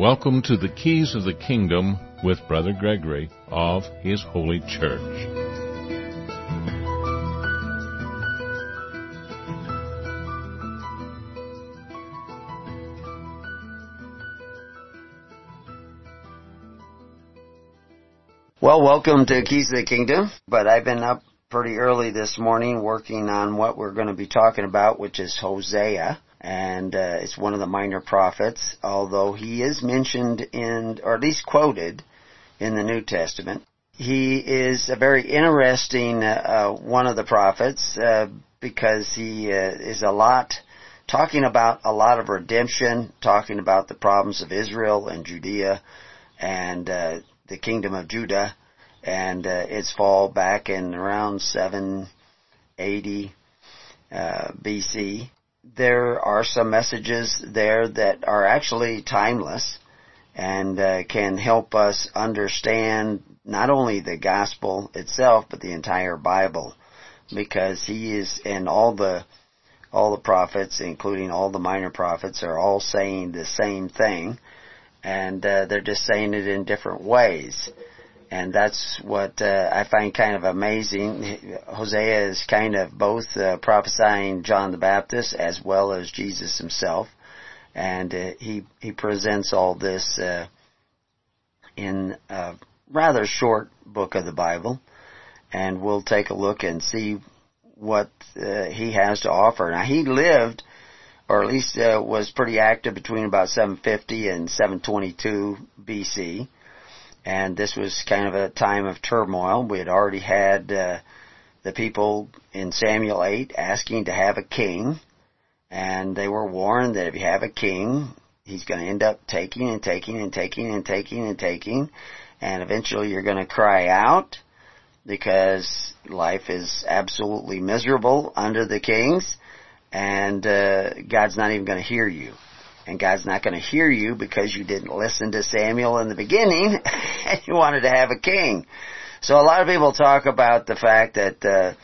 Welcome to the Keys of the Kingdom with Brother Gregory of His Holy Church. Well, welcome to Keys of the Kingdom, but I've been up pretty early this morning working on what we're going to be talking about, which is Hosea and uh, it's one of the minor prophets, although he is mentioned in, or at least quoted, in the New Testament. He is a very interesting uh, uh, one of the prophets uh, because he uh, is a lot talking about a lot of redemption, talking about the problems of Israel and Judea and uh, the kingdom of Judah and its fall back in around 780 BC there are some messages there that are actually timeless and uh, can help us understand not only the gospel itself but the entire Bible because he is and all the all the prophets including all the minor prophets are all saying the same thing. And uh, they're just saying it in different ways and that's what uh, I find kind of amazing. Hosea is kind of both uh, prophesying John the Baptist as well as Jesus himself, and uh, he he presents all this uh, in a rather short book of the Bible, and we'll take a look and see what uh, he has to offer. Now he lived, or at least uh, was pretty active between about 750 and 722 BC and this was kind of a time of turmoil. We had already had uh, the people in Samuel 8 asking to have a king, and they were warned that if you have a king, he's going to end up taking and taking and taking and taking and taking, and eventually you're going to cry out because life is absolutely miserable under the kings, and uh, God's not even going to hear you and God's not going to hear you because you didn't listen to Samuel in the beginning and you wanted to have a king. So a lot of people talk about the fact that uh,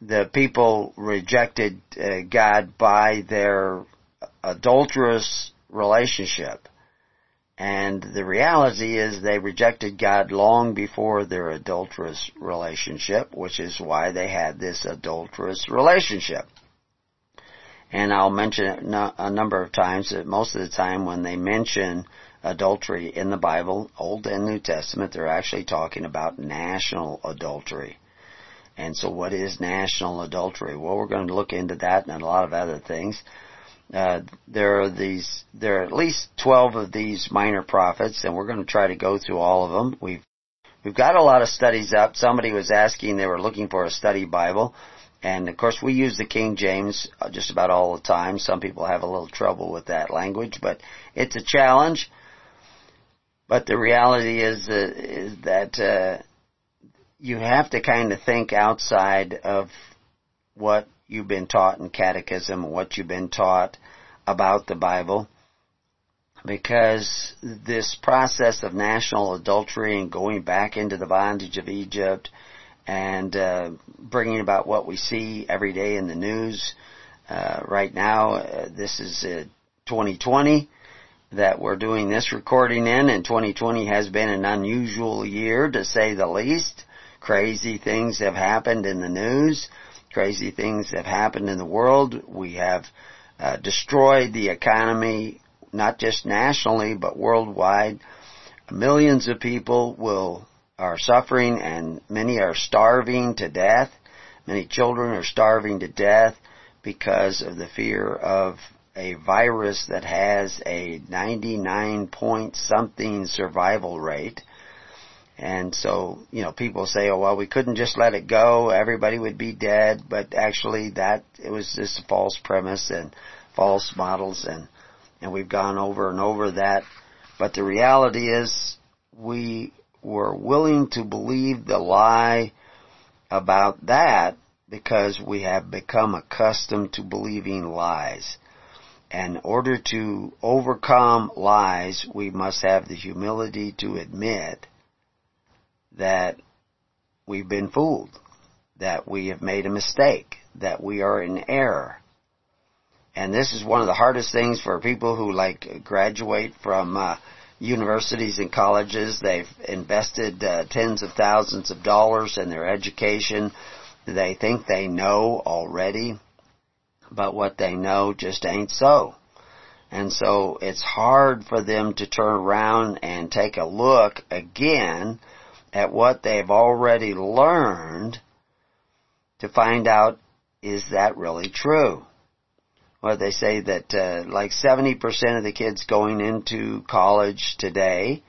the people rejected uh, God by their adulterous relationship. And the reality is they rejected God long before their adulterous relationship, which is why they had this adulterous relationship. And I'll mention it a number of times that most of the time when they mention adultery in the Bible, Old and New Testament, they're actually talking about national adultery. And so what is national adultery? Well, we're going to look into that and a lot of other things. Uh, there are these, there are at least 12 of these minor prophets and we're going to try to go through all of them. We've, we've got a lot of studies up. Somebody was asking, they were looking for a study Bible. And of course, we use the King James uh, just about all the time. Some people have a little trouble with that language, but it's a challenge. But the reality is, uh, is that uh, you have to kind of think outside of what you've been taught in catechism, what you've been taught about the Bible, because this process of national adultery and going back into the bondage of Egypt and uh, bringing about what we see every day in the news. Uh, right now, uh, this is 2020 uh, that we're doing this recording in, and 2020 has been an unusual year to say the least. Crazy things have happened in the news. Crazy things have happened in the world. We have uh, destroyed the economy, not just nationally, but worldwide. Millions of people will are suffering and many are starving to death. Many children are starving to death because of the fear of a virus that has a 99 point something survival rate. And so, you know, people say, oh well, we couldn't just let it go, everybody would be dead, but actually that, it was just a false premise and false models and, and we've gone over and over that. But the reality is, we were willing to believe the lie about that because we have become accustomed to believing lies. In order to overcome lies, we must have the humility to admit that we've been fooled, that we have made a mistake, that we are in error. And this is one of the hardest things for people who like graduate from uh, universities and colleges. They've invested uh, tens of thousands of dollars in their education. They think they know already, but what they know just ain't so. And so it's hard for them to turn around and take a look again at what they've already learned to find out is that really true? Well, they say that uh, like 70% of the kids going into college today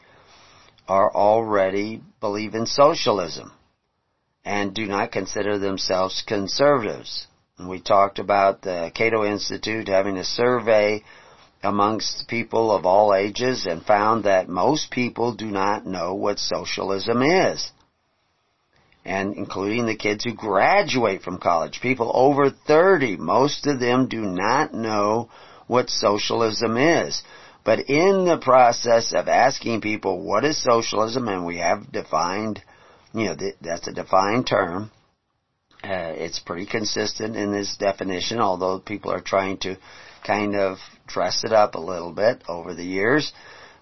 are already believe in socialism and do not consider themselves conservatives. And we talked about the Cato Institute having a survey amongst people of all ages and found that most people do not know what socialism is. And including the kids who graduate from college, people over 30, most of them do not know what socialism is. But in the process of asking people what is socialism, and we have defined, you know, that's a defined term, uh, it's pretty consistent in this definition, although people are trying to kind of dress it up a little bit over the years,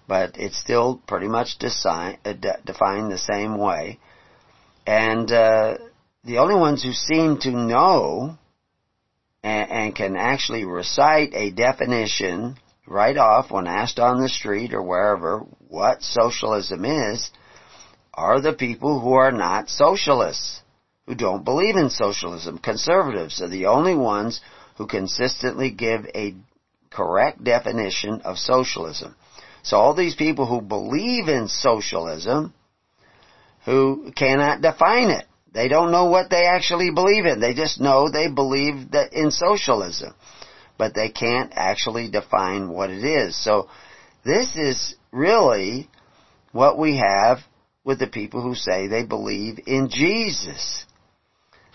but it's still pretty much design, uh, de- defined the same way. And uh, the only ones who seem to know and, and can actually recite a definition right off when asked on the street or wherever what socialism is are the people who are not socialists, who don't believe in socialism. Conservatives are the only ones who consistently give a correct definition of socialism. So all these people who believe in socialism, who cannot define it. They don't know what they actually believe in. They just know they believe that in socialism. But they can't actually define what it is. So this is really what we have with the people who say they believe in Jesus.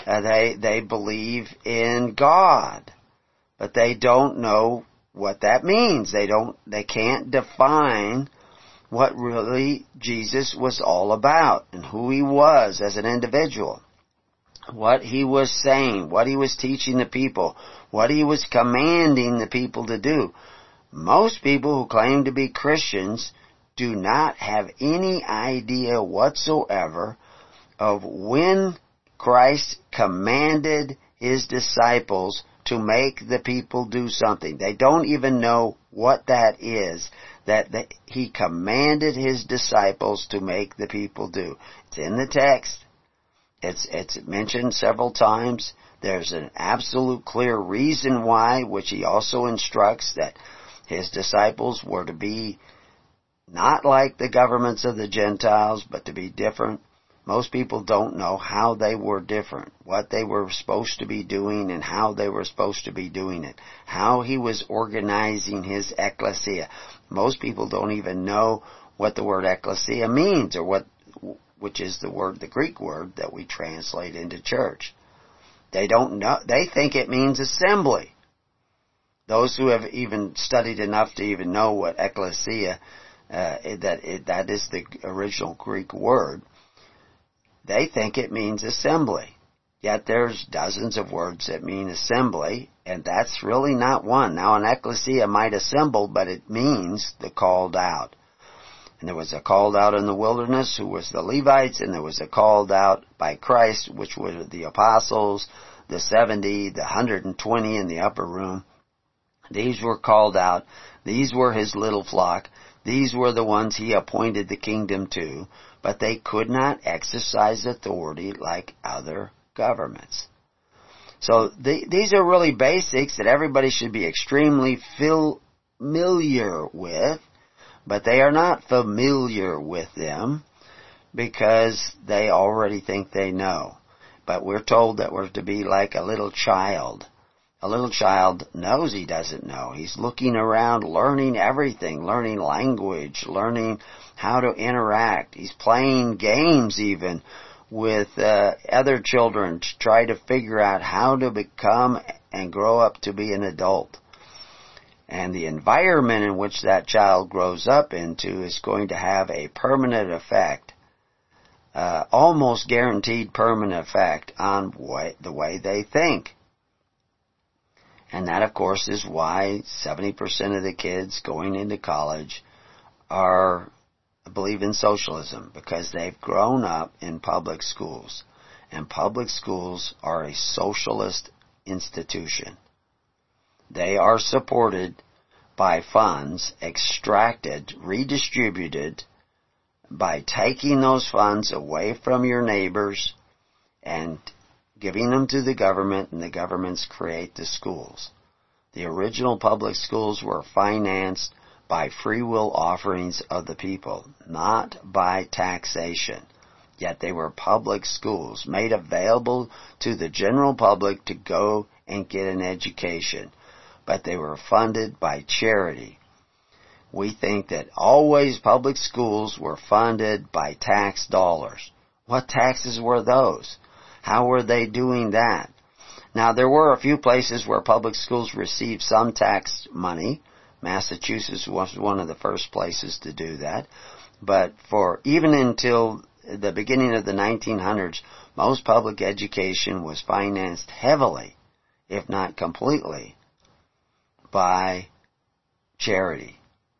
Uh, they, they believe in God, but they don't know what that means. They don't, they can't define what really Jesus was all about and who he was as an individual. What he was saying, what he was teaching the people, what he was commanding the people to do. Most people who claim to be Christians do not have any idea whatsoever of when Christ commanded his disciples to make the people do something. They don't even know what that is that the, he commanded his disciples to make the people do. It's in the text. It's, it's mentioned several times. There's an absolute clear reason why, which he also instructs that his disciples were to be not like the governments of the Gentiles, but to be different. Most people don't know how they were different, what they were supposed to be doing and how they were supposed to be doing it, how he was organizing his ecclesia. Most people don't even know what the word ecclesia means or what, which is the word, the Greek word that we translate into church. They don't know, they think it means assembly. Those who have even studied enough to even know what ecclesia, uh, that, that is the original Greek word, they think it means assembly. Yet there's dozens of words that mean assembly, and that's really not one. Now an ecclesia might assemble, but it means the called out. And there was a called out in the wilderness who was the Levites, and there was a called out by Christ, which were the apostles, the 70, the 120 in the upper room. These were called out. These were his little flock. These were the ones he appointed the kingdom to but they could not exercise authority like other governments. So the, these are really basics that everybody should be extremely familiar with, but they are not familiar with them because they already think they know. But we're told that we're to be like a little child. A little child knows he doesn't know. He's looking around, learning everything, learning language, learning how to interact. He's playing games even with uh, other children to try to figure out how to become and grow up to be an adult. And the environment in which that child grows up into is going to have a permanent effect, uh, almost guaranteed permanent effect on what, the way they think. And that, of course, is why 70% of the kids going into college are believe in socialism because they've grown up in public schools. And public schools are a socialist institution. They are supported by funds extracted, redistributed by taking those funds away from your neighbors and giving them to the government and the governments create the schools. The original public schools were financed by free will offerings of the people, not by taxation. Yet they were public schools made available to the general public to go and get an education. But they were funded by charity. We think that always public schools were funded by tax dollars. What taxes were those? How were they doing that? Now there were a few places where public schools received some tax money. Massachusetts was one of the first places to do that. But for even until the beginning of the 1900s, most public education was financed heavily, if not completely, by charity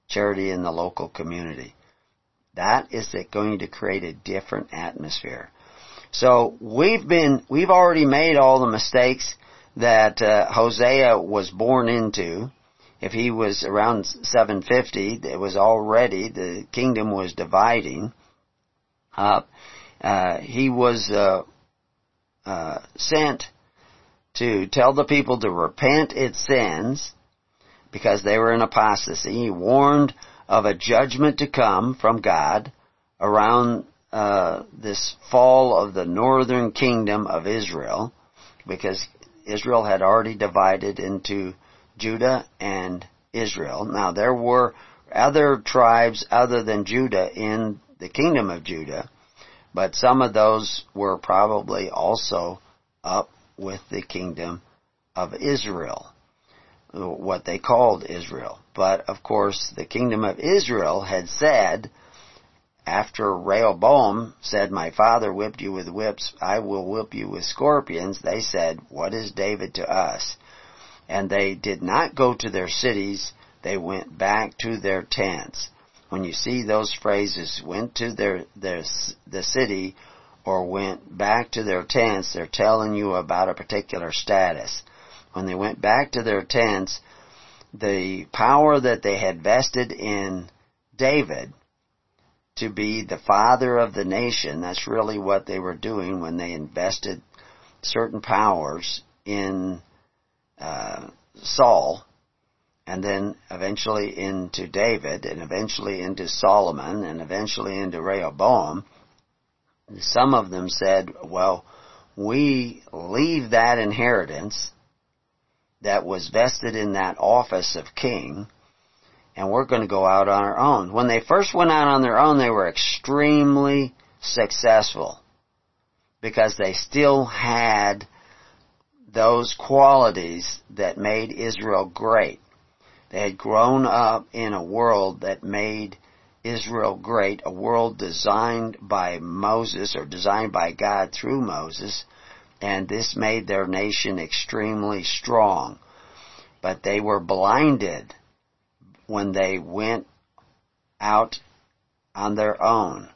charity in the local community. That is going to create a different atmosphere. So we've been, we've already made all the mistakes that uh, Hosea was born into. If he was around 750, it was already, the kingdom was dividing up. Uh, he was uh, uh sent to tell the people to repent its sins because they were in apostasy. He warned of a judgment to come from God around uh, this fall of the northern kingdom of Israel, because Israel had already divided into Judah and Israel. Now there were other tribes other than Judah in the kingdom of Judah, but some of those were probably also up with the kingdom of Israel what they called Israel. But of course, the kingdom of Israel had said, after Rehoboam said, My father whipped you with whips, I will whip you with scorpions, they said, What is David to us? And they did not go to their cities, they went back to their tents. When you see those phrases, went to their, their the city or went back to their tents, they're telling you about a particular status when they went back to their tents, the power that they had vested in David to be the father of the nation, that's really what they were doing when they invested certain powers in uh, Saul, and then eventually into David, and eventually into Solomon, and eventually into Rehoboam. Some of them said, well, we leave that inheritance that was vested in that office of king, and we're going to go out on our own. When they first went out on their own, they were extremely successful because they still had those qualities that made Israel great. They had grown up in a world that made Israel great, a world designed by Moses or designed by God through Moses, and this made their nation extremely strong. But they were blinded when they went out on their own.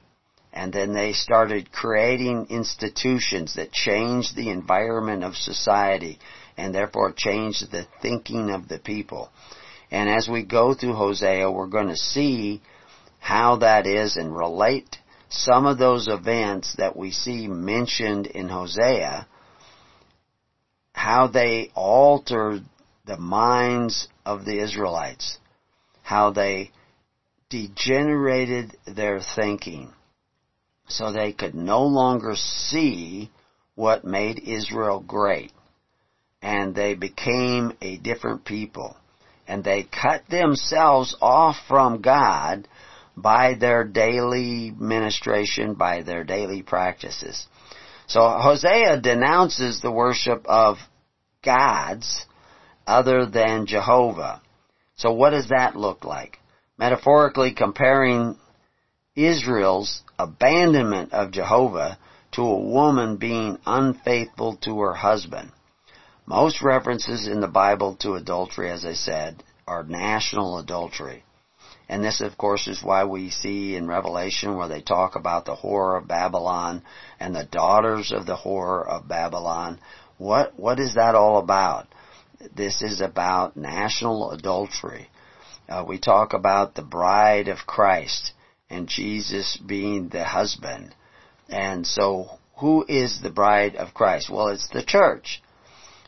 And then they started creating institutions that changed the environment of society and therefore changed the thinking of the people. And as we go through Hosea, we're going to see how that is and relate some of those events that we see mentioned in Hosea, how they altered the minds of the Israelites, how they degenerated their thinking so they could no longer see what made Israel great. And they became a different people. And they cut themselves off from God by their daily ministration, by their daily practices. So Hosea denounces the worship of gods other than Jehovah. So what does that look like? Metaphorically comparing Israel's abandonment of Jehovah to a woman being unfaithful to her husband. Most references in the Bible to adultery, as I said, are national adultery. And this, of course, is why we see in Revelation where they talk about the horror of Babylon and the daughters of the horror of Babylon. What, what is that all about? This is about national adultery. Uh, we talk about the bride of Christ and Jesus being the husband. And so, who is the bride of Christ? Well, it's the church.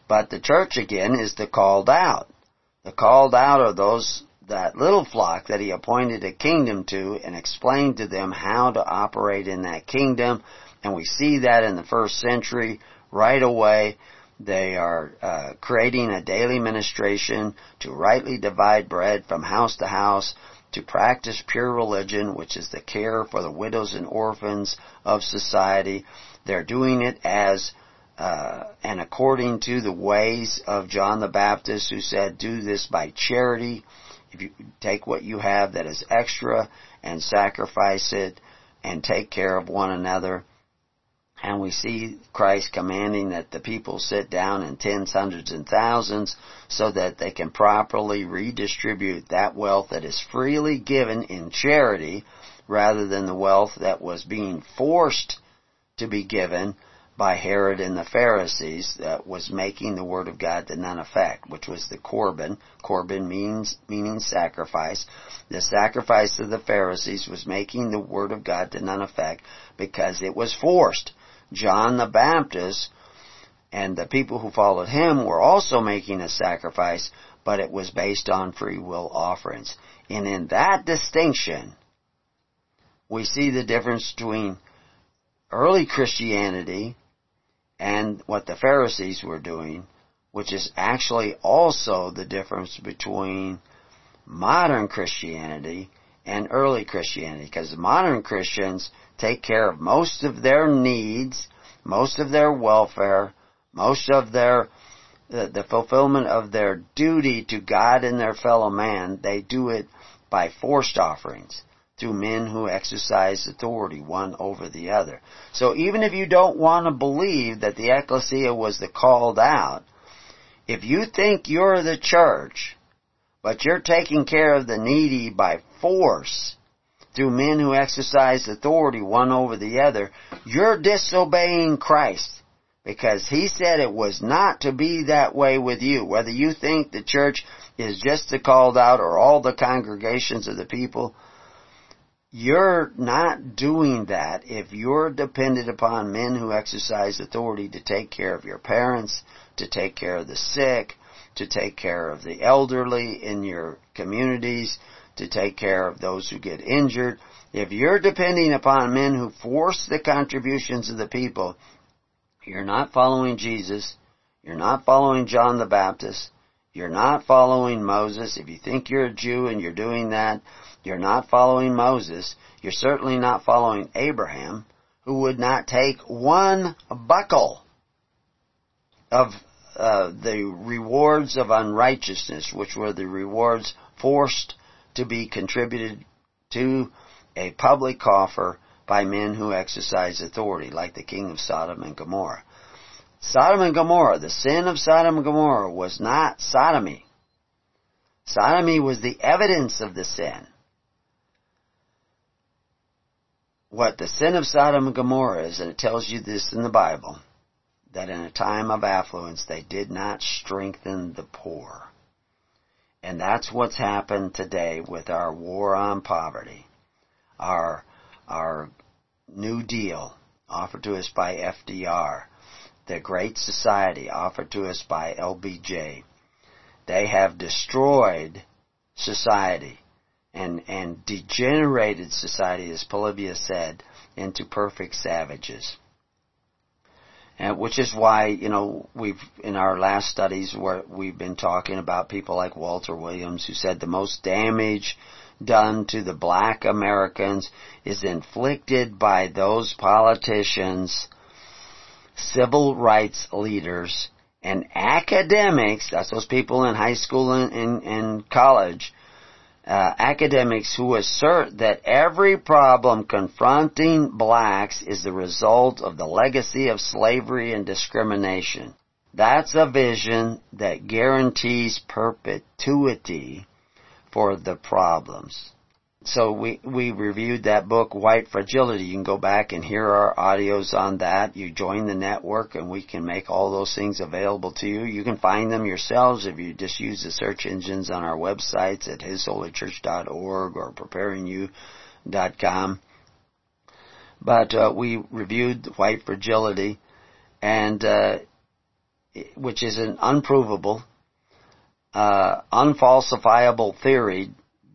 But the church again is the called out. The called out are those that little flock that he appointed a kingdom to and explained to them how to operate in that kingdom. And we see that in the first century right away. They are uh, creating a daily ministration to rightly divide bread from house to house, to practice pure religion, which is the care for the widows and orphans of society. They're doing it as uh, and according to the ways of John the Baptist, who said, "Do this by charity." If you take what you have that is extra and sacrifice it and take care of one another. And we see Christ commanding that the people sit down in tens, hundreds, and thousands so that they can properly redistribute that wealth that is freely given in charity rather than the wealth that was being forced to be given by Herod and the Pharisees that was making the word of God to none effect, which was the Corban. Corban means meaning sacrifice. The sacrifice of the Pharisees was making the word of God to none effect because it was forced. John the Baptist and the people who followed him were also making a sacrifice, but it was based on free will offerings. And in that distinction, we see the difference between early Christianity and what the Pharisees were doing, which is actually also the difference between modern Christianity and early Christianity. Because modern Christians take care of most of their needs, most of their welfare, most of their the, the fulfillment of their duty to God and their fellow man, they do it by forced offerings through men who exercise authority one over the other. So even if you don't want to believe that the ecclesia was the called out, if you think you're the church, but you're taking care of the needy by force through men who exercise authority one over the other, you're disobeying Christ. Because he said it was not to be that way with you. Whether you think the church is just the called out or all the congregations of the people, you're not doing that if you're dependent upon men who exercise authority to take care of your parents, to take care of the sick, to take care of the elderly in your communities, to take care of those who get injured. If you're depending upon men who force the contributions of the people, you're not following Jesus. You're not following John the Baptist. You're not following Moses. If you think you're a Jew and you're doing that, you're not following Moses. You're certainly not following Abraham, who would not take one buckle of uh, the rewards of unrighteousness, which were the rewards forced to be contributed to a public coffer by men who exercise authority, like the king of Sodom and Gomorrah. Sodom and Gomorrah, the sin of Sodom and Gomorrah was not sodomy. Sodomy was the evidence of the sin. what the sin of Sodom and Gomorrah is, and it tells you this in the Bible, that in a time of affluence they did not strengthen the poor. And that's what's happened today with our war on poverty. Our, our New Deal offered to us by FDR. The Great Society offered to us by LBJ. They have destroyed society and, and degenerated society, as Polybius said, into perfect savages. And which is why, you know, we've, in our last studies where we've been talking about people like Walter Williams who said the most damage done to the black Americans is inflicted by those politicians, civil rights leaders, and academics, that's those people in high school and, and, and college, uh, academics who assert that every problem confronting blacks is the result of the legacy of slavery and discrimination. That's a vision that guarantees perpetuity for the problems. So we, we reviewed that book, White Fragility. You can go back and hear our audios on that. You join the network and we can make all those things available to you. You can find them yourselves if you just use the search engines on our websites at hisholychurch.org or preparingyou.com. But, uh, we reviewed White Fragility and, uh, which is an unprovable, uh, unfalsifiable theory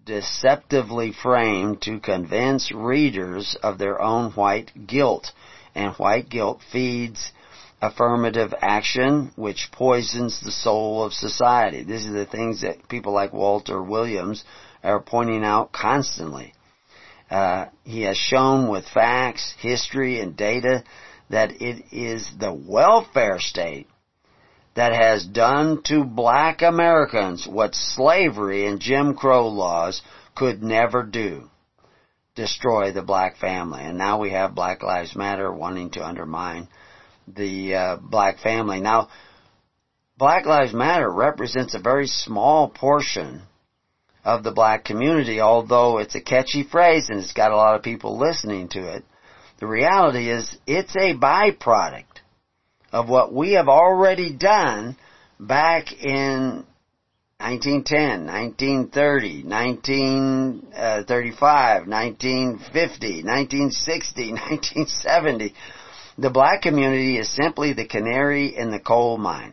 deceptively framed to convince readers of their own white guilt. And white guilt feeds affirmative action, which poisons the soul of society. These are the things that people like Walter Williams are pointing out constantly. Uh, he has shown with facts, history, and data that it is the welfare state that has done to black Americans what slavery and Jim Crow laws could never do. Destroy the black family. And now we have Black Lives Matter wanting to undermine the uh, black family. Now, Black Lives Matter represents a very small portion of the black community, although it's a catchy phrase and it's got a lot of people listening to it. The reality is it's a byproduct of what we have already done back in 1910, 1930, 1935, uh, 1950, 1960, 1970. The black community is simply the canary in the coal mine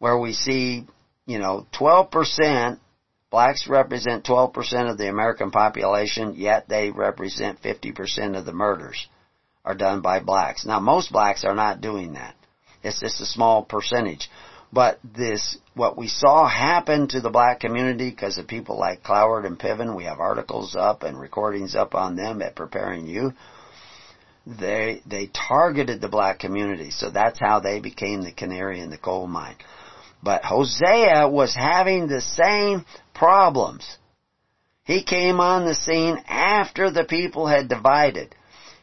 where we see, you know, 12%, blacks represent 12% of the American population, yet they represent 50% of the murders are done by blacks. Now most blacks are not doing that. It's just a small percentage. But this, what we saw happen to the black community because of people like Cloward and Piven, we have articles up and recordings up on them at Preparing You. They, they targeted the black community. So that's how they became the canary in the coal mine. But Hosea was having the same problems. He came on the scene after the people had divided.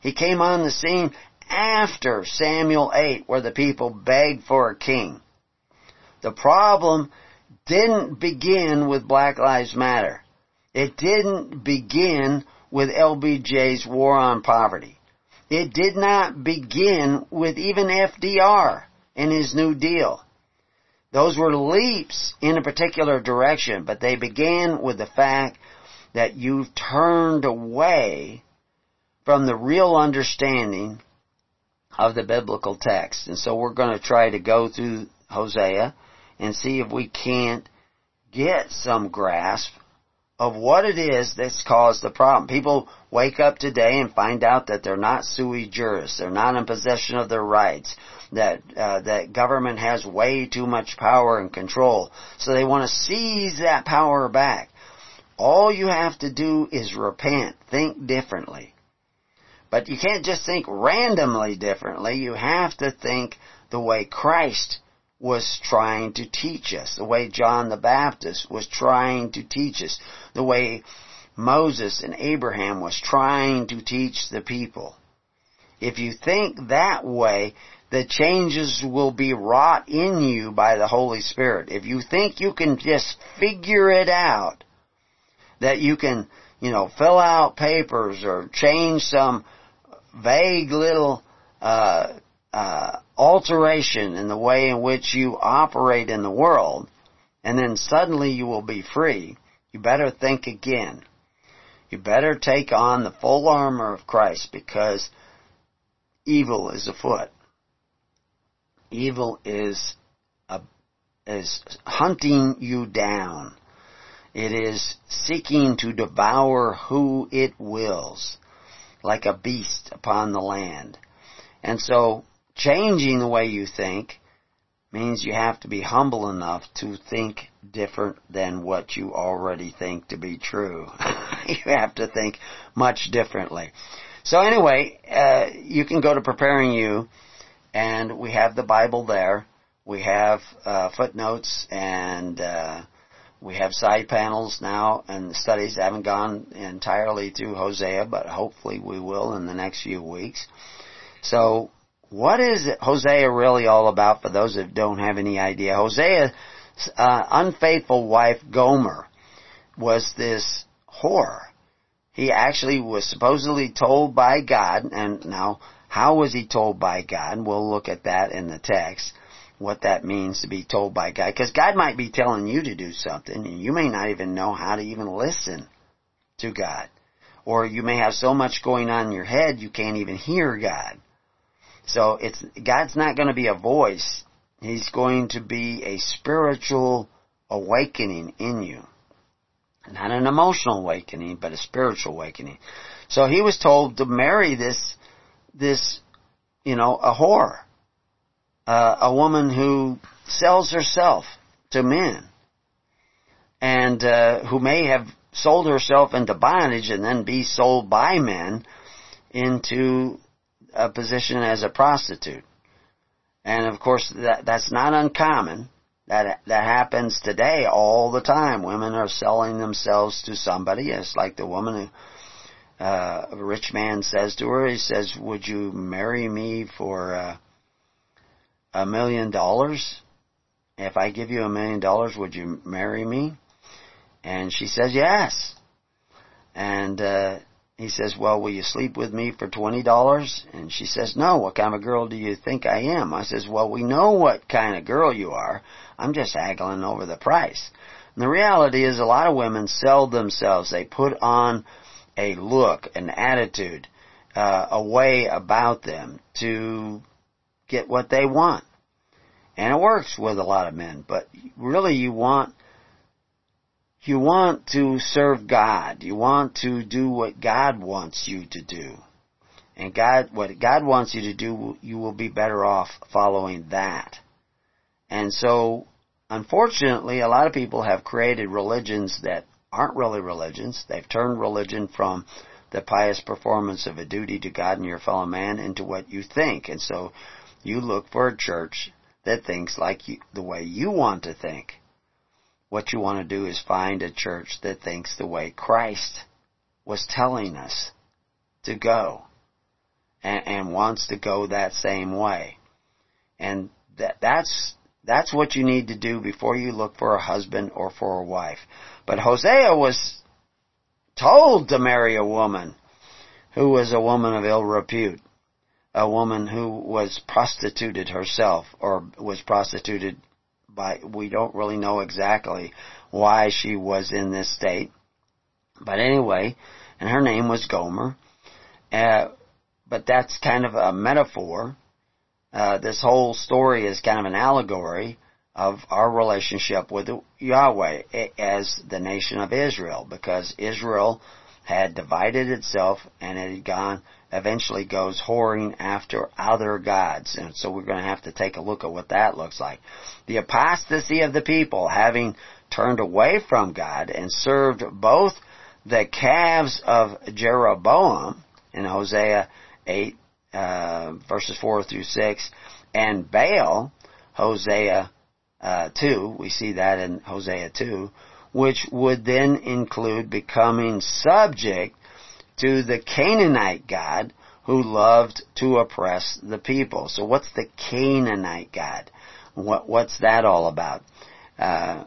He came on the scene after Samuel 8 where the people begged for a king. The problem didn't begin with Black Lives Matter. It didn't begin with LBJ's war on poverty. It did not begin with even FDR and his New Deal. Those were leaps in a particular direction, but they began with the fact that you've turned away from the real understanding of the biblical text. And so we're going to try to go through Hosea and see if we can't get some grasp of what it is that's caused the problem. People wake up today and find out that they're not sui juris, they're not in possession of their rights, that uh, that government has way too much power and control, so they want to seize that power back. All you have to do is repent, think differently. But you can't just think randomly differently. You have to think the way Christ was trying to teach us, the way John the Baptist was trying to teach us, the way Moses and Abraham was trying to teach the people. If you think that way, the changes will be wrought in you by the Holy Spirit. If you think you can just figure it out, that you can, you know, fill out papers or change some vague little uh, uh, alteration in the way in which you operate in the world, and then suddenly you will be free, you better think again. You better take on the full armor of Christ because evil is afoot. Evil is a, is hunting you down. It is seeking to devour who it wills like a beast upon the land. And so changing the way you think means you have to be humble enough to think different than what you already think to be true. you have to think much differently. So anyway, uh, you can go to Preparing You, and we have the Bible there. We have uh, footnotes and uh, we have side panels now, and studies haven't gone entirely through Hosea, but hopefully we will in the next few weeks. So, what is Hosea really all about for those that don't have any idea? Hosea's uh, unfaithful wife Gomer was this whore he actually was supposedly told by God, and now how was he told by God? We'll look at that in the text, what that means to be told by God. Because God might be telling you to do something, and you may not even know how to even listen to God. Or you may have so much going on in your head you can't even hear God. So it's, God's not going to be a voice. He's going to be a spiritual awakening in you. Not an emotional awakening, but a spiritual awakening. So he was told to marry this, this, you know, a whore. Uh, a woman who sells herself to men. And, uh, who may have sold herself into bondage and then be sold by men into a position as a prostitute. And of course, that, that's not uncommon. That, that happens today all the time. Women are selling themselves to somebody. It's like the woman who, uh, a rich man says to her, he says, would you marry me for, uh, a million dollars? If I give you a million dollars, would you marry me? And she says, yes. And, uh, he says, well, will you sleep with me for $20? And she says, no, what kind of girl do you think I am? I says, well, we know what kind of girl you are. I'm just haggling over the price. And the reality is a lot of women sell themselves. They put on a look, an attitude, uh, a way about them to get what they want. And it works with a lot of men, but really you want you want to serve God. You want to do what God wants you to do. And God, what God wants you to do, you will be better off following that. And so, unfortunately, a lot of people have created religions that aren't really religions. They've turned religion from the pious performance of a duty to God and your fellow man into what you think. And so, you look for a church that thinks like you, the way you want to think. What you want to do is find a church that thinks the way Christ was telling us to go and, and wants to go that same way. And that, that's, that's what you need to do before you look for a husband or for a wife. But Hosea was told to marry a woman who was a woman of ill repute, a woman who was prostituted herself or was prostituted by, we don't really know exactly why she was in this state. But anyway, and her name was Gomer. Uh, but that's kind of a metaphor. Uh, this whole story is kind of an allegory of our relationship with Yahweh as the nation of Israel, because Israel had divided itself and it had gone eventually goes whoring after other gods. And so we're going to have to take a look at what that looks like. The apostasy of the people, having turned away from God and served both the calves of Jeroboam in Hosea 8, uh, verses 4 through 6, and Baal, Hosea uh, 2, we see that in Hosea 2, which would then include becoming subject to the Canaanite God who loved to oppress the people. So what's the Canaanite God? What, what's that all about? Uh,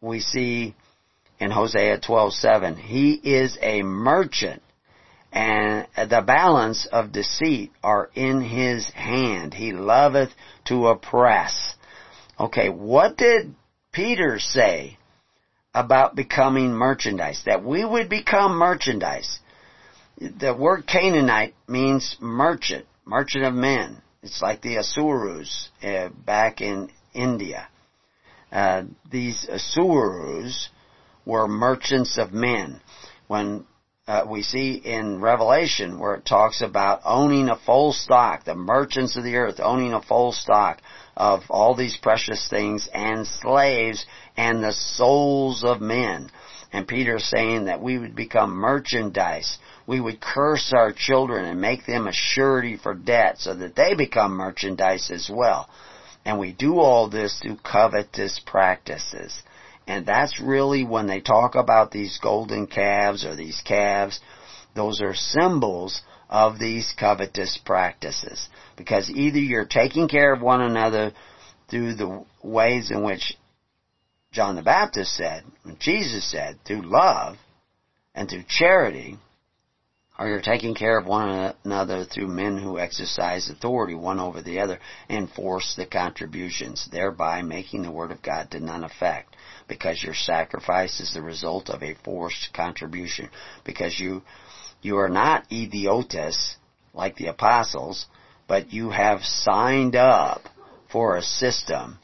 we see in Hosea 12:7, he is a merchant and the balance of deceit are in his hand. He loveth to oppress. Okay, what did Peter say about becoming merchandise? That we would become merchandise the word Canaanite means merchant, merchant of men. It's like the Asuras uh, back in India. Uh, these Asuras were merchants of men. When uh, we see in Revelation where it talks about owning a full stock, the merchants of the earth owning a full stock of all these precious things and slaves and the souls of men. And Peter saying that we would become merchandise we would curse our children and make them a surety for debt so that they become merchandise as well. And we do all this through covetous practices. And that's really when they talk about these golden calves or these calves, those are symbols of these covetous practices. Because either you're taking care of one another through the ways in which John the Baptist said, Jesus said, through love and through charity, or you're taking care of one another through men who exercise authority one over the other and force the contributions, thereby making the Word of God to none effect, because your sacrifice is the result of a forced contribution, because you, you are not idiotes like the apostles, but you have signed up for a system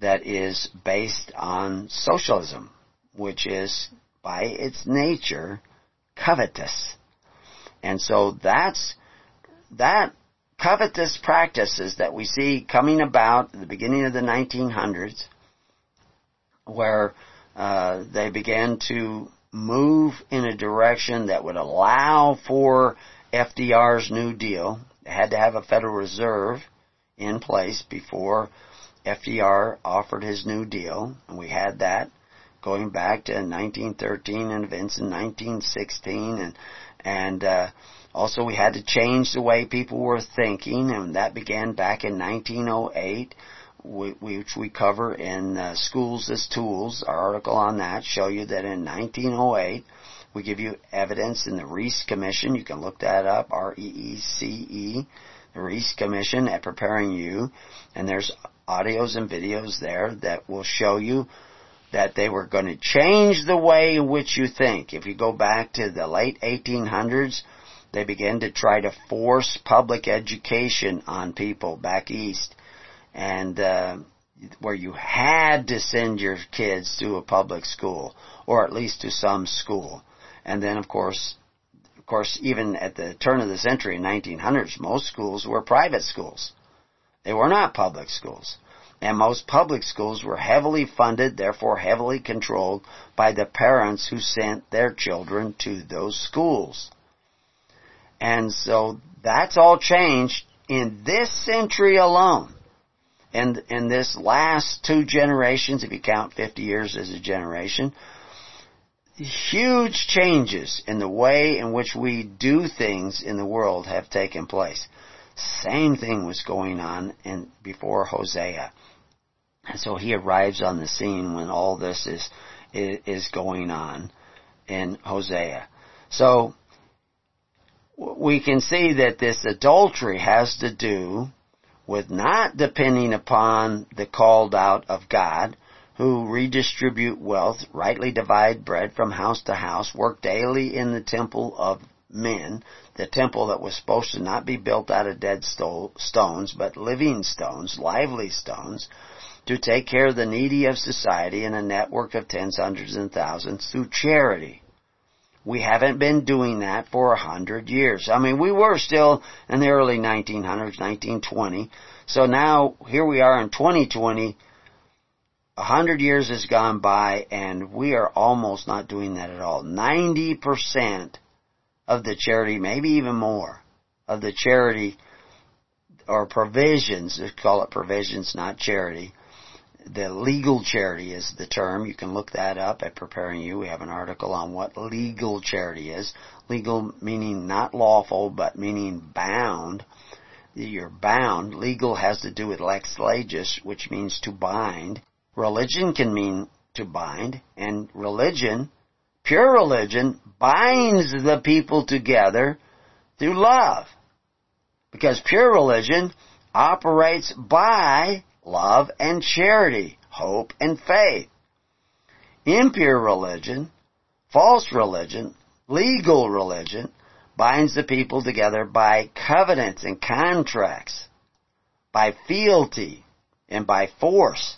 that is based on socialism, which is by its nature covetous. And so that's, that covetous practices that we see coming about at the beginning of the 1900s, where uh, they began to move in a direction that would allow for FDR's New Deal. They had to have a Federal Reserve in place before FDR offered his New Deal, and we had that going back to 1913 and events in 1916 and and uh, also we had to change the way people were thinking and that began back in 1908 which we cover in uh, schools as tools. Our article on that show you that in 1908 we give you evidence in the Reece Commission. You can look that up R E E C E the Reece Commission at preparing you. And there's audios and videos there that will show you that they were going to change the way in which you think. If you go back to the late 1800s, they began to try to force public education on people back east, and uh, where you had to send your kids to a public school or at least to some school. And then, of course, of course, even at the turn of the century, in 1900s, most schools were private schools. They were not public schools and most public schools were heavily funded, therefore heavily controlled by the parents who sent their children to those schools. And so that's all changed in this century alone. And in this last two generations, if you count 50 years as a generation, huge changes in the way in which we do things in the world have taken place. Same thing was going on in, before Hosea. And so he arrives on the scene when all this is, is going on in Hosea. So, we can see that this adultery has to do with not depending upon the called out of God, who redistribute wealth, rightly divide bread from house to house, work daily in the temple of men, the temple that was supposed to not be built out of dead stones, but living stones, lively stones, to take care of the needy of society in a network of tens, hundreds, and thousands through charity. We haven't been doing that for a hundred years. I mean, we were still in the early 1900s, 1920. So now, here we are in 2020. A hundred years has gone by and we are almost not doing that at all. 90% of the charity, maybe even more, of the charity or provisions, let's call it provisions, not charity, the legal charity is the term. You can look that up at Preparing You. We have an article on what legal charity is. Legal meaning not lawful, but meaning bound. You're bound. Legal has to do with lex legis, which means to bind. Religion can mean to bind, and religion, pure religion, binds the people together through love. Because pure religion operates by love and charity, hope and faith. Impure religion, false religion, legal religion binds the people together by covenants and contracts, by fealty and by force,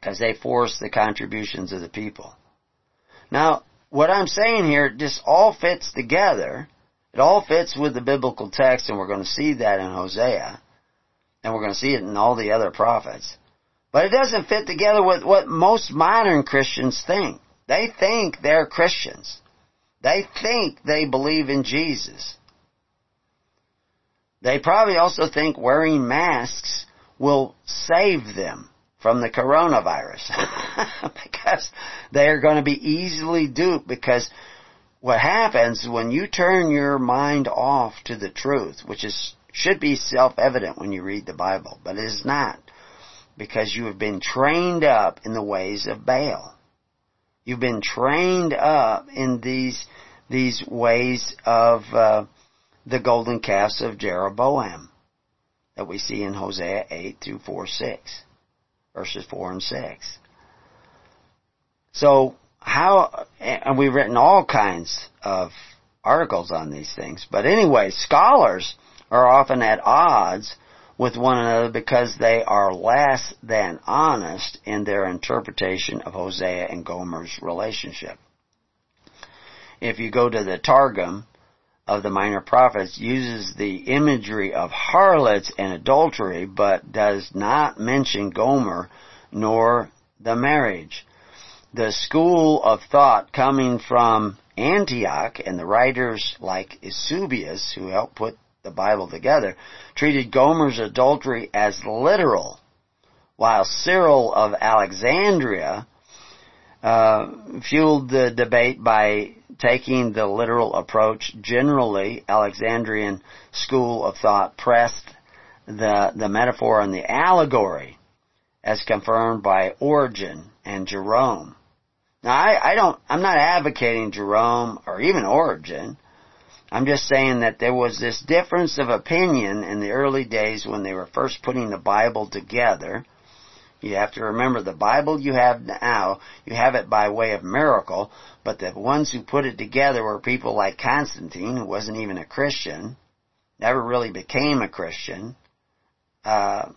because they force the contributions of the people. Now, what I'm saying here, this all fits together. It all fits with the biblical text, and we're going to see that in Hosea and we're going to see it in all the other prophets. But it doesn't fit together with what most modern Christians think. They think they're Christians. They think they believe in Jesus. They probably also think wearing masks will save them from the coronavirus. because they're going to be easily duped because what happens when you turn your mind off to the truth, which is should be self-evident when you read the Bible, but it is not. Because you have been trained up in the ways of Baal. You've been trained up in these, these ways of uh, the golden calves of Jeroboam that we see in Hosea 8 through 4 6, verses 4 and 6. So, how, and we've written all kinds of articles on these things, but anyway, scholars are often at odds with one another because they are less than honest in their interpretation of Hosea and Gomer's relationship. If you go to the Targum of the Minor Prophets, uses the imagery of harlots and adultery, but does not mention Gomer nor the marriage. The school of thought coming from Antioch and the writers like Eusebius, who helped put the Bible together, treated Gomer's adultery as literal, while Cyril of Alexandria uh, fueled the debate by taking the literal approach. Generally, Alexandrian school of thought pressed the the metaphor and the allegory, as confirmed by Origen and Jerome. Now, I, I don't, I'm not advocating Jerome or even Origen. I'm just saying that there was this difference of opinion in the early days when they were first putting the Bible together. You have to remember the Bible you have now, you have it by way of miracle, but the ones who put it together were people like Constantine, who wasn't even a Christian, never really became a Christian. Uh,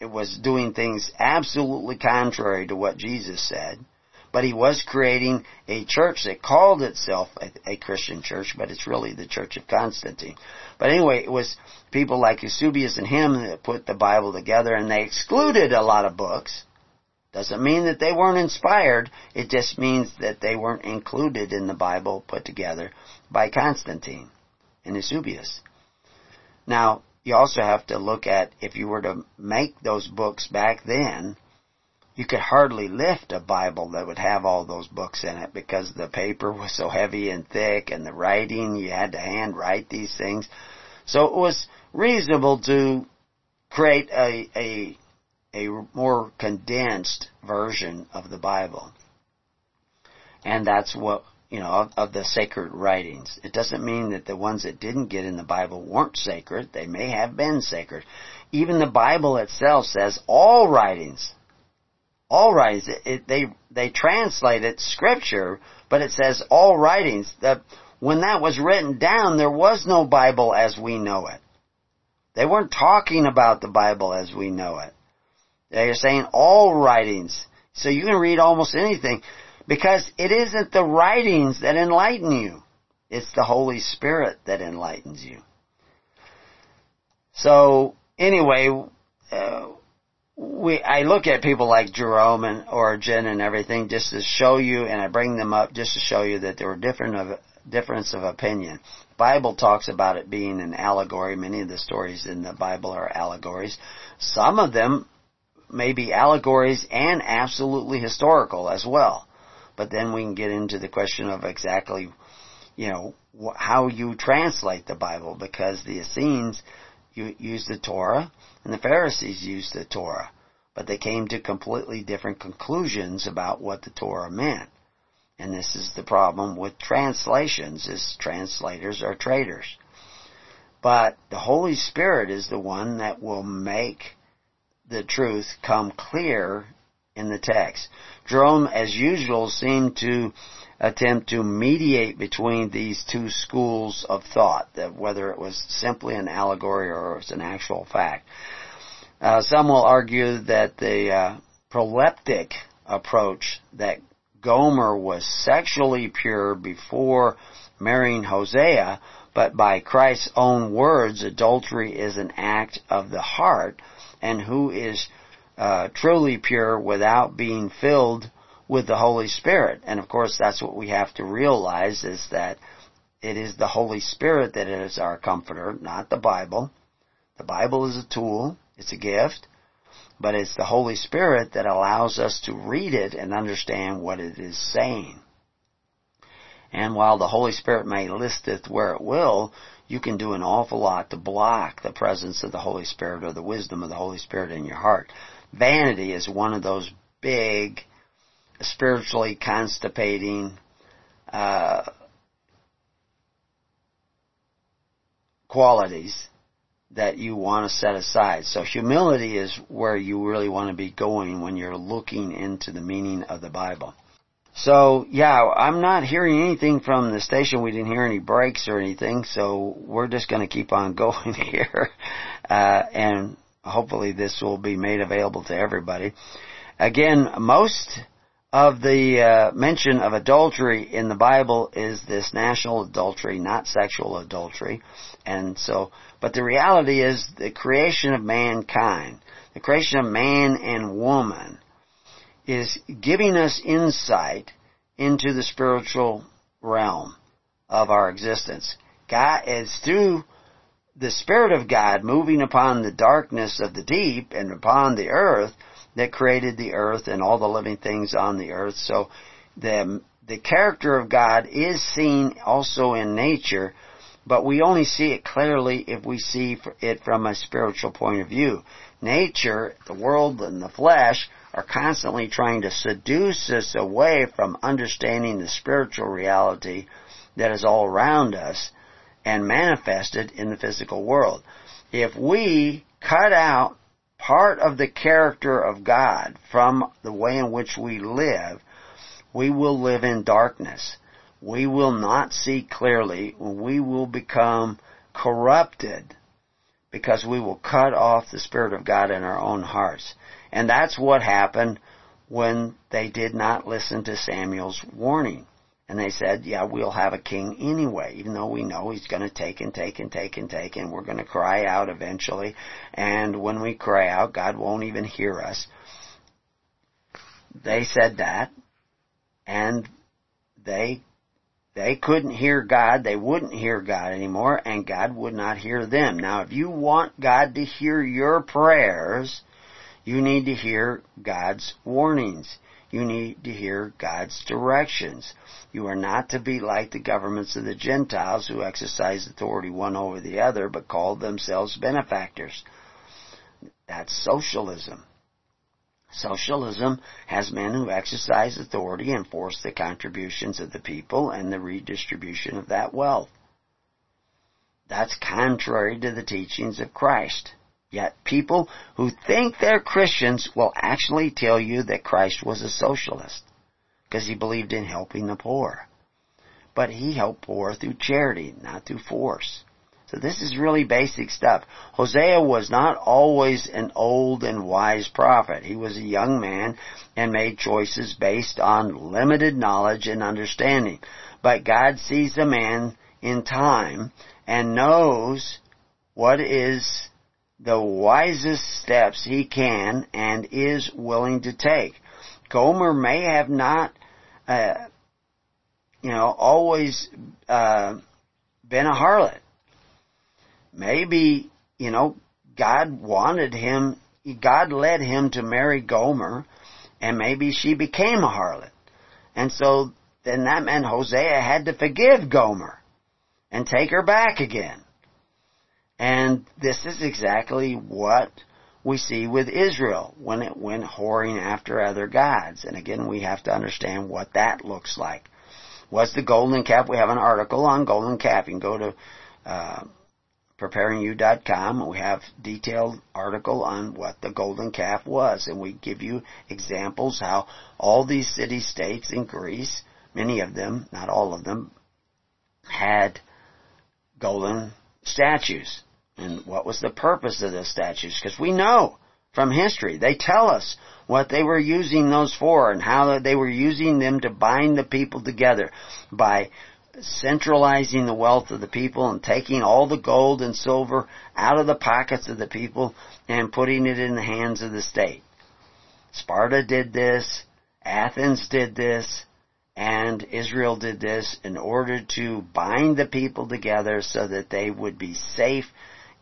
it was doing things absolutely contrary to what Jesus said but he was creating a church that called itself a, a, Christian church, but it's really the Church of Constantine. But anyway, it was people like Eusebius and him that put the Bible together, and they excluded a lot of books. Doesn't mean that they weren't inspired. It just means that they weren't included in the Bible put together by Constantine and Eusebius. Now, you also have to look at if you were to make those books back then, you could hardly lift a Bible that would have all those books in it because the paper was so heavy and thick and the writing, you had to hand write these things. So it was reasonable to create a, a, a more condensed version of the Bible. And that's what, you know, of, of the sacred writings. It doesn't mean that the ones that didn't get in the Bible weren't sacred. They may have been sacred. Even the Bible itself says all writings all writings. It, it, they they translate it scripture, but it says all writings. That when that was written down, there was no Bible as we know it. They weren't talking about the Bible as we know it. They are saying all writings. So you can read almost anything because it isn't the writings that enlighten you. It's the Holy Spirit that enlightens you. So anyway, uh, we I look at people like Jerome and Origen and everything just to show you, and I bring them up just to show you that there were different of difference of opinion. Bible talks about it being an allegory. Many of the stories in the Bible are allegories. Some of them may be allegories and absolutely historical as well. But then we can get into the question of exactly, you know, how you translate the Bible because the Essenes used the Torah and the Pharisees used the Torah, but they came to completely different conclusions about what the Torah meant. And this is the problem with translations, is translators are traitors. But the Holy Spirit is the one that will make the truth come clear in the text. Jerome, as usual, seemed to attempt to mediate between these two schools of thought, that whether it was simply an allegory or it was an actual fact. Uh, some will argue that the uh, proleptic approach that Gomer was sexually pure before marrying Hosea, but by Christ's own words, adultery is an act of the heart, and who is uh, truly pure without being filled with the Holy Spirit. And of course, that's what we have to realize is that it is the Holy Spirit that is our comforter, not the Bible. The Bible is a tool, it's a gift, but it's the Holy Spirit that allows us to read it and understand what it is saying. And while the Holy Spirit may listeth where it will, you can do an awful lot to block the presence of the Holy Spirit or the wisdom of the Holy Spirit in your heart. Vanity is one of those big spiritually constipating uh, qualities that you want to set aside. So humility is where you really want to be going when you're looking into the meaning of the Bible. So yeah, I'm not hearing anything from the station. We didn't hear any breaks or anything, so we're just going to keep on going here, uh, and hopefully this will be made available to everybody. Again, most of the uh, mention of adultery in the Bible is this national adultery, not sexual adultery. And so, but the reality is the creation of mankind, the creation of man and woman is giving us insight into the spiritual realm of our existence. God is through the Spirit of God moving upon the darkness of the deep and upon the earth that created the earth and all the living things on the earth. So the, the character of God is seen also in nature, but we only see it clearly if we see it from a spiritual point of view. Nature, the world, and the flesh are constantly trying to seduce us away from understanding the spiritual reality that is all around us and manifested in the physical world. If we cut out part of the character of God from the way in which we live, we will live in darkness. We will not see clearly. We will become corrupted because we will cut off the Spirit of God in our own hearts. And that's what happened when they did not listen to Samuel's warning. And they said, yeah, we'll have a king anyway, even though we know he's going to take and take and take and take and we're going to cry out eventually. And when we cry out, God won't even hear us. They said that and they they couldn't hear God, they wouldn't hear God anymore, and God would not hear them. Now, if you want God to hear your prayers, you need to hear God's warnings. You need to hear God's directions. You are not to be like the governments of the Gentiles who exercise authority one over the other but call themselves benefactors. That's socialism. Socialism has men who exercise authority and force the contributions of the people and the redistribution of that wealth. That's contrary to the teachings of Christ. Yet people who think they're Christians will actually tell you that Christ was a socialist because he believed in helping the poor. But he helped poor through charity, not through force. So this is really basic stuff. Hosea was not always an old and wise prophet. He was a young man and made choices based on limited knowledge and understanding. But God sees a man in time and knows what is the wisest steps he can and is willing to take. Gomer may have not, uh, you know, always uh, been a harlot maybe, you know, God wanted him, God led him to marry Gomer, and maybe she became a harlot. And so then that meant Hosea had to forgive Gomer and take her back again. And this is exactly what we see with Israel when it went whoring after other gods. And again, we have to understand what that looks like. Was the golden calf? We have an article on golden calf. You can go to uh, preparingyou.com. We have detailed article on what the golden calf was, and we give you examples how all these city-states in Greece, many of them, not all of them, had golden statues. And what was the purpose of those statues? Because we know from history, they tell us what they were using those for and how they were using them to bind the people together by centralizing the wealth of the people and taking all the gold and silver out of the pockets of the people and putting it in the hands of the state. Sparta did this, Athens did this, and Israel did this in order to bind the people together so that they would be safe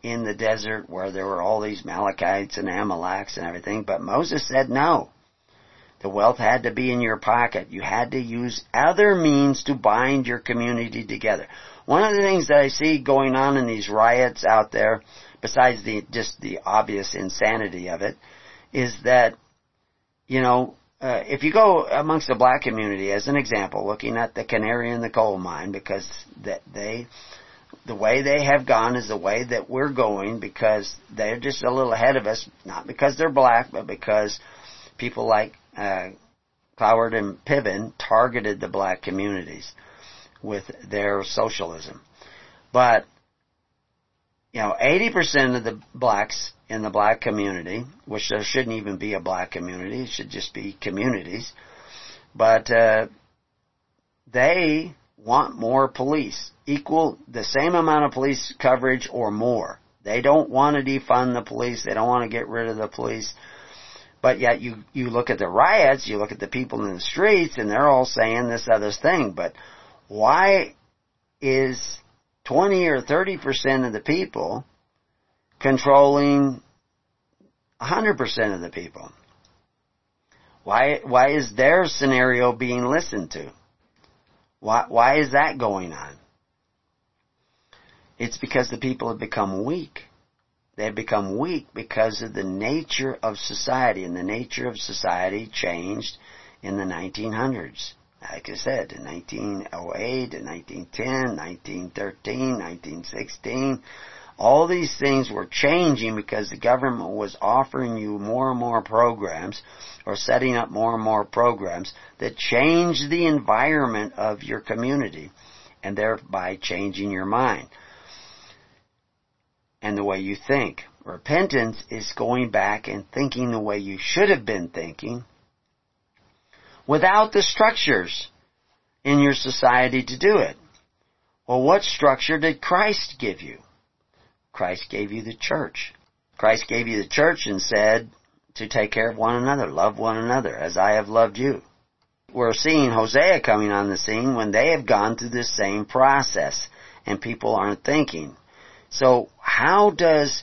in the desert where there were all these Amalekites and Amaleks and everything. But Moses said no. The wealth had to be in your pocket. You had to use other means to bind your community together. One of the things that I see going on in these riots out there, besides the just the obvious insanity of it, is that you know uh, if you go amongst the black community, as an example, looking at the canary in the coal mine, because that they the way they have gone is the way that we're going because they're just a little ahead of us, not because they're black, but because people like uh, Cloward and Piven targeted the black communities with their socialism. But, you know, 80% of the blacks in the black community, which there shouldn't even be a black community, it should just be communities, but uh, they want more police, equal the same amount of police coverage or more. They don't want to defund the police. They don't want to get rid of the police. But yet you, you look at the riots, you look at the people in the streets, and they're all saying this other thing. But why is 20 or 30% of the people controlling 100% of the people? Why, why is their scenario being listened to? Why, why is that going on? It's because the people have become weak. They have become weak because of the nature of society, and the nature of society changed in the 1900s. Like I said, in 1908, in 1910, 1913, 1916, all these things were changing because the government was offering you more and more programs or setting up more and more programs that changed the environment of your community and thereby changing your mind and the way you think. Repentance is going back and thinking the way you should have been thinking without the structures in your society to do it. Well, what structure did Christ give you? Christ gave you the church. Christ gave you the church and said to take care of one another, love one another as I have loved you. We're seeing Hosea coming on the scene when they have gone through this same process and people aren't thinking. So how does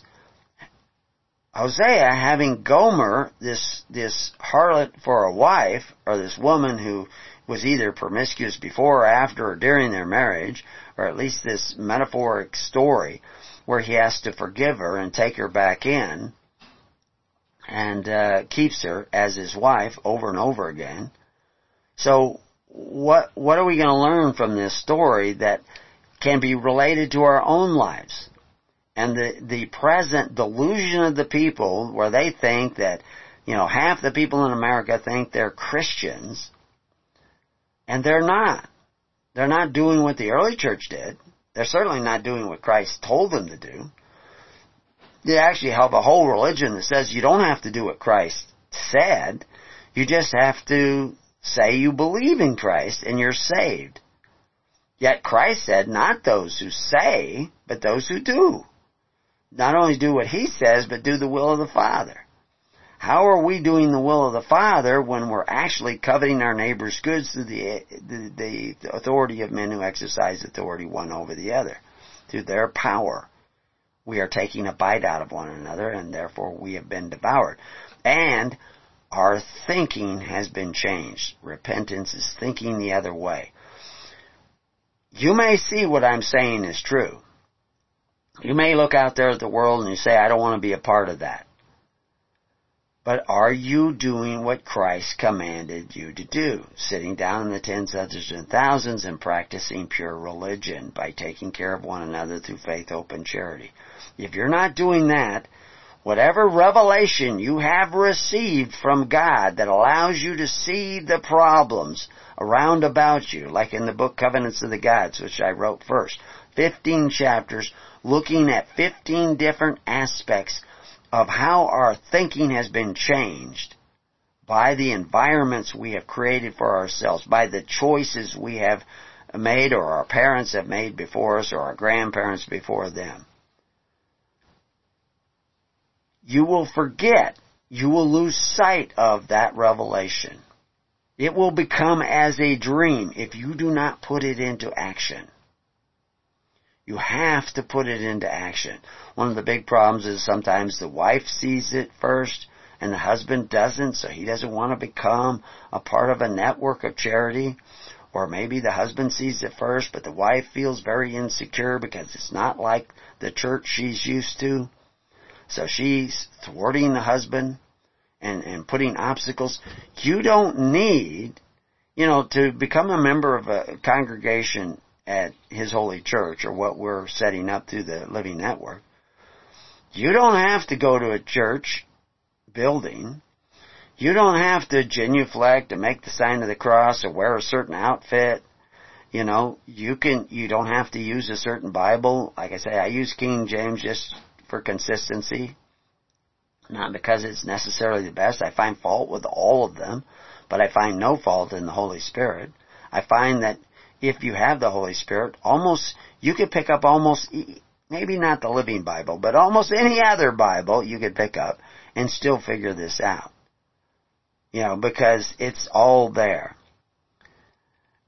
Hosea having Gomer, this, this harlot for a wife, or this woman who was either promiscuous before or after or during their marriage, or at least this metaphoric story, where he has to forgive her and take her back in and uh, keeps her as his wife over and over again. So what what are we going to learn from this story that can be related to our own lives? And the the present delusion of the people where they think that you know half the people in America think they're Christians and they're not. They're not doing what the early church did. They're certainly not doing what Christ told them to do. They actually have a whole religion that says you don't have to do what Christ said. You just have to say you believe in Christ and you're saved. Yet Christ said, not those who say, but those who do. Not only do what He says, but do the will of the Father. How are we doing the will of the Father when we're actually coveting our neighbor's goods through the, the, the authority of men who exercise authority one over the other? Through their power. We are taking a bite out of one another and therefore we have been devoured. And our thinking has been changed. Repentance is thinking the other way. You may see what I'm saying is true. You may look out there at the world and you say, I don't want to be a part of that. But are you doing what Christ commanded you to do? Sitting down in the tens, hundreds, and thousands and practicing pure religion by taking care of one another through faith, hope, and charity. If you're not doing that, whatever revelation you have received from God that allows you to see the problems around about you, like in the book Covenants of the Gods, which I wrote first, 15 chapters looking at 15 different aspects of how our thinking has been changed by the environments we have created for ourselves, by the choices we have made or our parents have made before us or our grandparents before them. You will forget, you will lose sight of that revelation. It will become as a dream if you do not put it into action. You have to put it into action. One of the big problems is sometimes the wife sees it first and the husband doesn't, so he doesn't want to become a part of a network of charity. Or maybe the husband sees it first, but the wife feels very insecure because it's not like the church she's used to. So she's thwarting the husband and, and putting obstacles. You don't need, you know, to become a member of a congregation at His Holy Church or what we're setting up through the Living Network, you don't have to go to a church building. You don't have to genuflect and make the sign of the cross or wear a certain outfit. You know, you can, you don't have to use a certain Bible. Like I say, I use King James just for consistency. Not because it's necessarily the best. I find fault with all of them, but I find no fault in the Holy Spirit. I find that if you have the Holy Spirit, almost, you could pick up almost, maybe not the Living Bible, but almost any other Bible you could pick up and still figure this out. You know, because it's all there.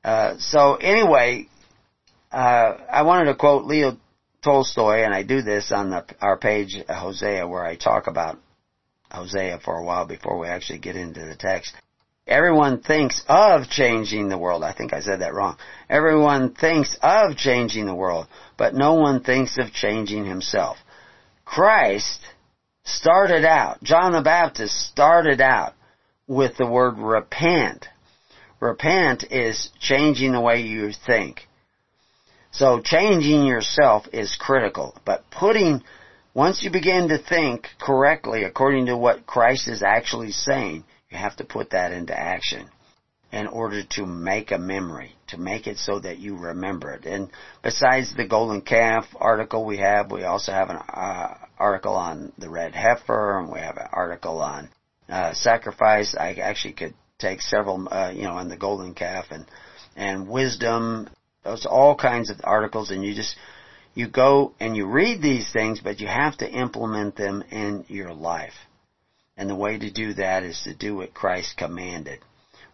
Uh, so anyway, uh, I wanted to quote Leo Tolstoy, and I do this on the, our page Hosea, where I talk about Hosea for a while before we actually get into the text. Everyone thinks of changing the world. I think I said that wrong. Everyone thinks of changing the world, but no one thinks of changing himself. Christ started out, John the Baptist started out with the word repent. Repent is changing the way you think. So changing yourself is critical, but putting, once you begin to think correctly according to what Christ is actually saying, you have to put that into action in order to make a memory, to make it so that you remember it. And besides the golden calf article we have, we also have an uh, article on the red heifer, and we have an article on uh, sacrifice. I actually could take several, uh, you know, on the golden calf and and wisdom. Those all kinds of articles, and you just you go and you read these things, but you have to implement them in your life. And the way to do that is to do what Christ commanded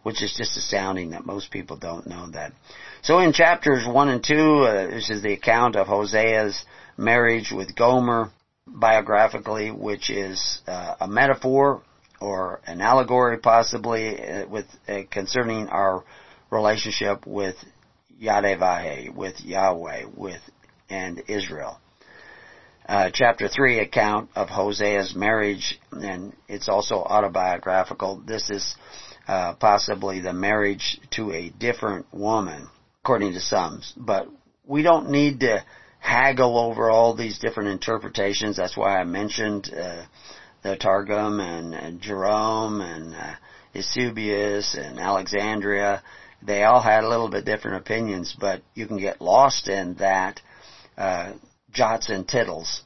which is just astounding that most people don't know that. So in chapters 1 and 2, uh, this is the account of Hosea's marriage with Gomer, biographically, which is uh, a metaphor or an allegory possibly uh, with uh, concerning our relationship with Yahweh, with Yahweh, with and Israel. Uh, chapter 3 account of Hosea's marriage, and it's also autobiographical. This is uh, possibly the marriage to a different woman, according to some. But we don't need to haggle over all these different interpretations. That's why I mentioned uh, the Targum and, Jerome and uh, Eusebius and Alexandria. They all had a little bit different opinions, but you can get lost in that uh, jots and tittles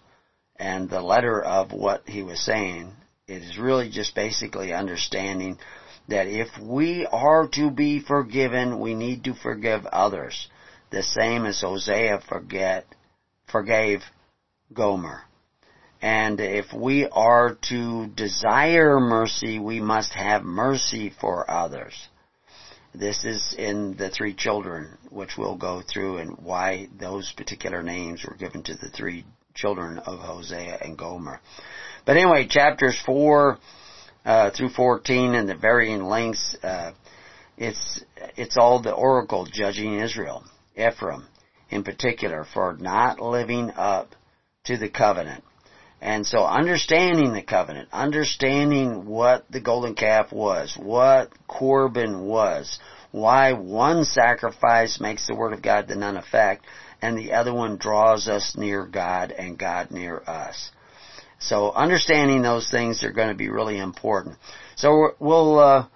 and the letter of what he was saying. It is really just basically understanding that if we are to be forgiven, we need to forgive others. The same as Hosea forget, forgave Gomer. And if we are to desire mercy, we must have mercy for others. This is in the three children, which we'll go through and why those particular names were given to the three children of Hosea and Gomer. But anyway, chapters 4 uh, through 14 and the varying lengths. Uh, it's it's all the oracle judging Israel, Ephraim, in particular, for not living up to the covenant. And so understanding the covenant, understanding what the golden calf was, what Corban was, why one sacrifice makes the word of God to none effect, and the other one draws us near God and God near us. So understanding those things are going to be really important. So we'll uh,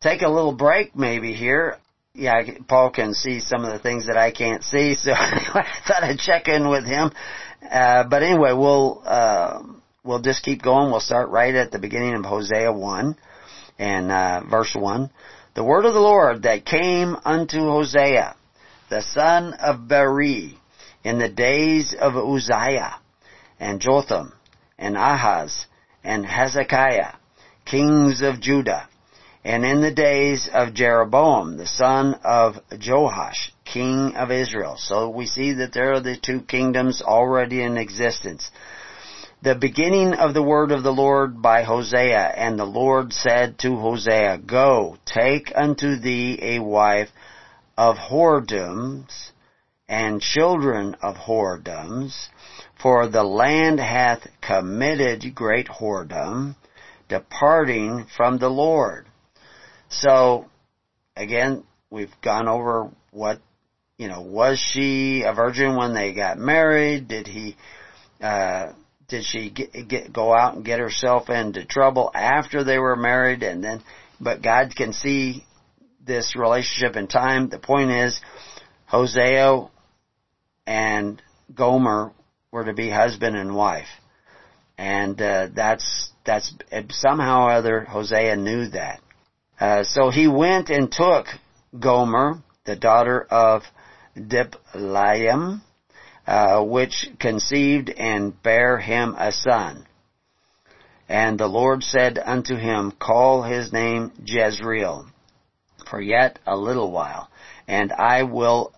take a little break maybe here. Yeah, Paul can see some of the things that I can't see, so I thought I'd check in with him. Uh, but anyway, we'll uh, we'll just keep going. We'll start right at the beginning of Hosea one and uh, verse one. The word of the Lord that came unto Hosea, the son of Beeri, in the days of Uzziah and Jotham and Ahaz and Hezekiah, kings of Judah, and in the days of Jeroboam, the son of Joash, king of Israel. So we see that there are the two kingdoms already in existence. The beginning of the word of the Lord by Hosea, and the Lord said to Hosea, Go, take unto thee a wife of whoredoms, and children of whoredoms, for the land hath committed great whoredom, departing from the Lord. So, again, we've gone over what you know, was she a virgin when they got married? Did he, uh, did she get, get, go out and get herself into trouble after they were married and then, but God can see this relationship in time. The point is, Hosea and Gomer were to be husband and wife. And, uh, that's, that's, somehow or other, Hosea knew that. Uh, so he went and took Gomer, the daughter of Diblaim, uh, which conceived and bare him a son. And the Lord said unto him, Call his name Jezreel, for yet a little while, and I will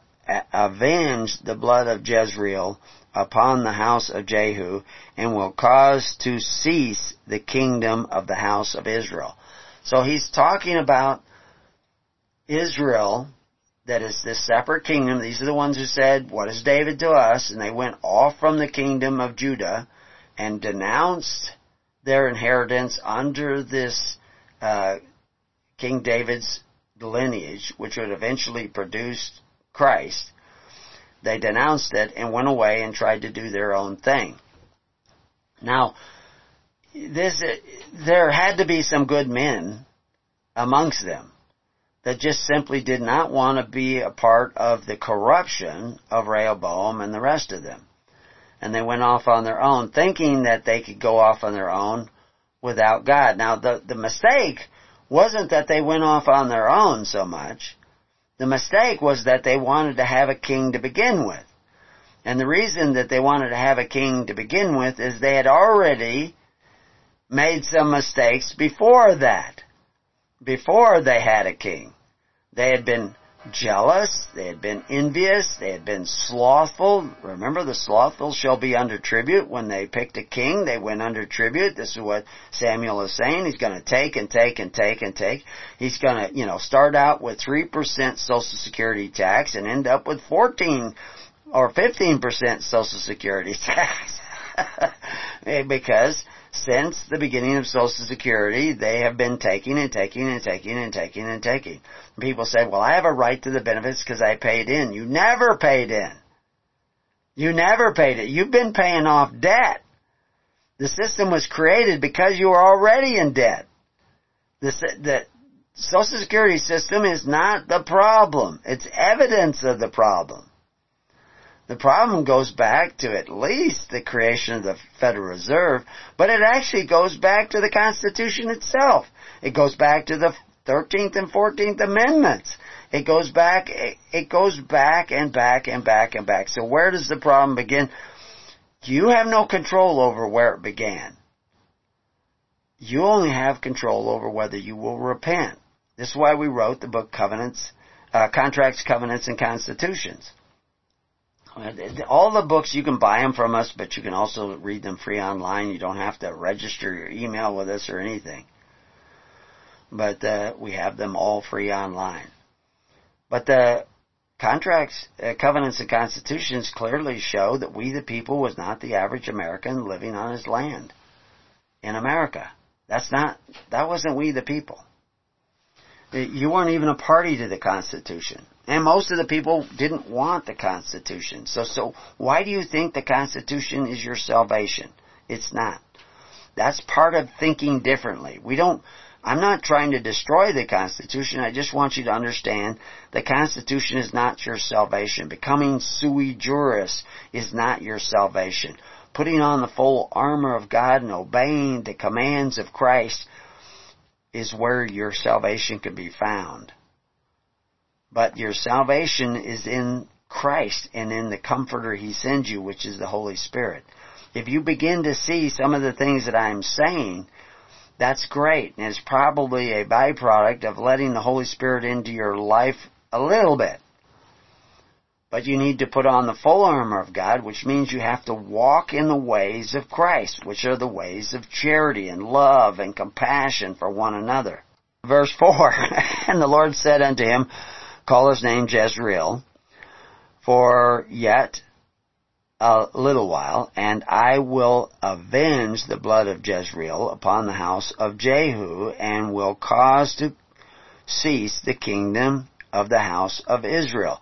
avenge the blood of Jezreel upon the house of Jehu, and will cause to cease the kingdom of the house of Israel. So he's talking about Israel that is this separate kingdom. These are the ones who said, what is David to us? And they went off from the kingdom of Judah and denounced their inheritance under this uh, King David's lineage, which would eventually produce Christ. They denounced it and went away and tried to do their own thing. Now, this, there had to be some good men amongst them that just simply did not want to be a part of the corruption of Rehoboam and the rest of them. And they went off on their own, thinking that they could go off on their own without God. Now the, the mistake wasn't that they went off on their own so much. The mistake was that they wanted to have a king to begin with. And the reason that they wanted to have a king to begin with is they had already made some mistakes before that before they had a king. They had been jealous, they had been envious, they had been slothful. Remember the slothful shall be under tribute. When they picked a king, they went under tribute. This is what Samuel is saying. He's gonna take and take and take and take. He's gonna, you know, start out with 3% social security tax and end up with 14 or 15% social security tax. because since the beginning of Social Security, they have been taking and taking and taking and taking and taking. People say, well, I have a right to the benefits because I paid in. You never paid in. You never paid it. You've been paying off debt. The system was created because you were already in debt. The, the Social Security system is not the problem. It's evidence of the problem. The problem goes back to at least the creation of the Federal Reserve, but it actually goes back to the Constitution itself. It goes back to the 13th and 14th Amendments. It goes back, it goes back and back and back and back. So where does the problem begin? You have no control over where it began. You only have control over whether you will repent. This is why we wrote the book Covenants, uh, Contracts, Covenants, and Constitutions. All the books you can buy them from us, but you can also read them free online. You don't have to register your email with us or anything. But uh, we have them all free online. But the contracts, uh, covenants, and constitutions clearly show that we the people was not the average American living on his land in America. That's not. That wasn't we the people. You weren't even a party to the Constitution. And most of the people didn't want the Constitution. So, so why do you think the Constitution is your salvation? It's not. That's part of thinking differently. We don't, I'm not trying to destroy the Constitution. I just want you to understand the Constitution is not your salvation. Becoming sui juris is not your salvation. Putting on the full armor of God and obeying the commands of Christ is where your salvation can be found. But your salvation is in Christ and in the comforter He sends you, which is the Holy Spirit. If you begin to see some of the things that I'm saying, that's great. And it's probably a byproduct of letting the Holy Spirit into your life a little bit. But you need to put on the full armor of God, which means you have to walk in the ways of Christ, which are the ways of charity and love and compassion for one another. Verse 4, And the Lord said unto him, call his name Jezreel, for yet a little while, and I will avenge the blood of Jezreel upon the house of Jehu, and will cause to cease the kingdom of the house of Israel.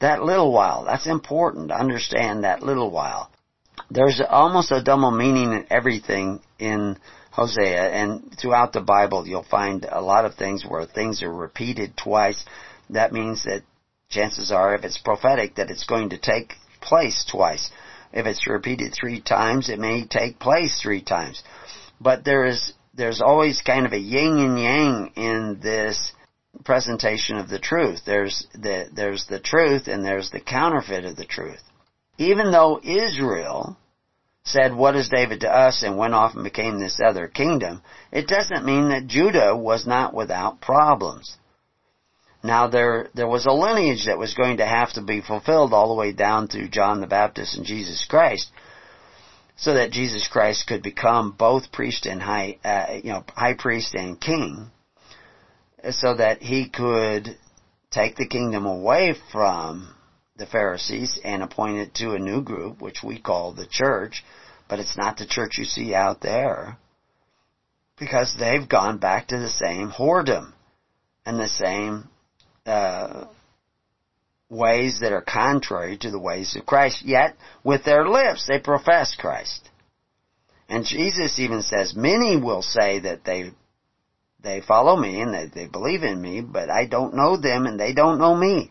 That little while, that's important to understand that little while. There's almost a double meaning in everything in Hosea and throughout the Bible you'll find a lot of things where things are repeated twice. That means that chances are if it's prophetic that it's going to take place twice. If it's repeated three times, it may take place three times. But there is, there's always kind of a yin and yang in this presentation of the truth. There's the, there's the truth and there's the counterfeit of the truth. Even though Israel said, what is David to us and went off and became this other kingdom, it doesn't mean that Judah was not without problems. Now there, there was a lineage that was going to have to be fulfilled all the way down through John the Baptist and Jesus Christ, so that Jesus Christ could become both priest and high, uh, you know, high priest and king, so that he could take the kingdom away from the Pharisees and appoint it to a new group, which we call the church, but it's not the church you see out there, because they've gone back to the same whoredom and the same uh, ways that are contrary to the ways of Christ. Yet, with their lips, they profess Christ. And Jesus even says, many will say that they they follow me and that they believe in me, but I don't know them and they don't know me.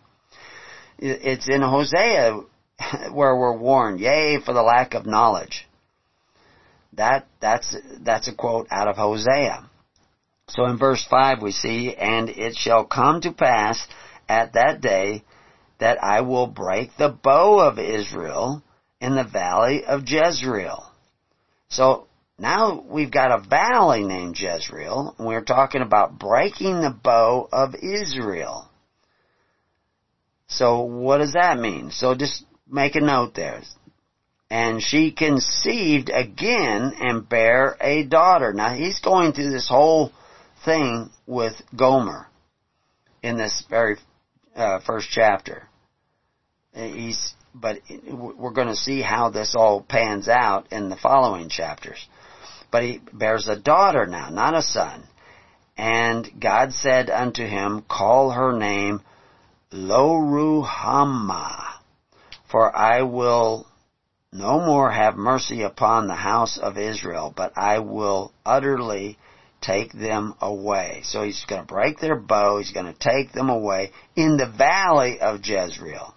It's in Hosea where we're warned, yea, for the lack of knowledge. That, that's, that's a quote out of Hosea. So in verse 5 we see, And it shall come to pass at that day that I will break the bow of Israel in the valley of Jezreel. So now we've got a valley named Jezreel, and we're talking about breaking the bow of Israel. So what does that mean? So just make a note there. And she conceived again and bare a daughter. Now he's going through this whole thing with Gomer in this very uh, first chapter. He's, but we're going to see how this all pans out in the following chapters. But he bears a daughter now, not a son. And God said unto him, Call her name Loruhamah, for I will no more have mercy upon the house of Israel, but I will utterly take them away. So he's going to break their bow, he's going to take them away in the valley of Jezreel.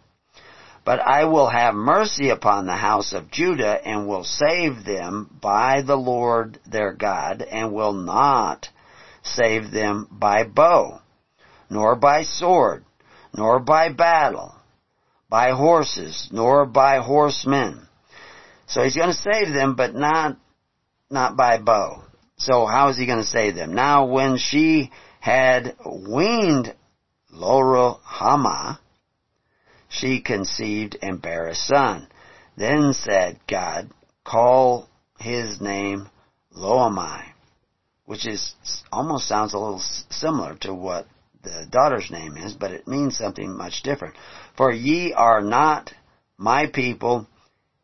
But I will have mercy upon the house of Judah and will save them by the Lord their God and will not save them by bow, nor by sword, nor by battle, by horses, nor by horsemen. So he's going to save them, but not, not by bow. So how is he going to save them? Now when she had weaned Loruhamah, she conceived and bare a son. Then said God, call his name Loammi, which is almost sounds a little similar to what the daughter's name is, but it means something much different. For ye are not my people,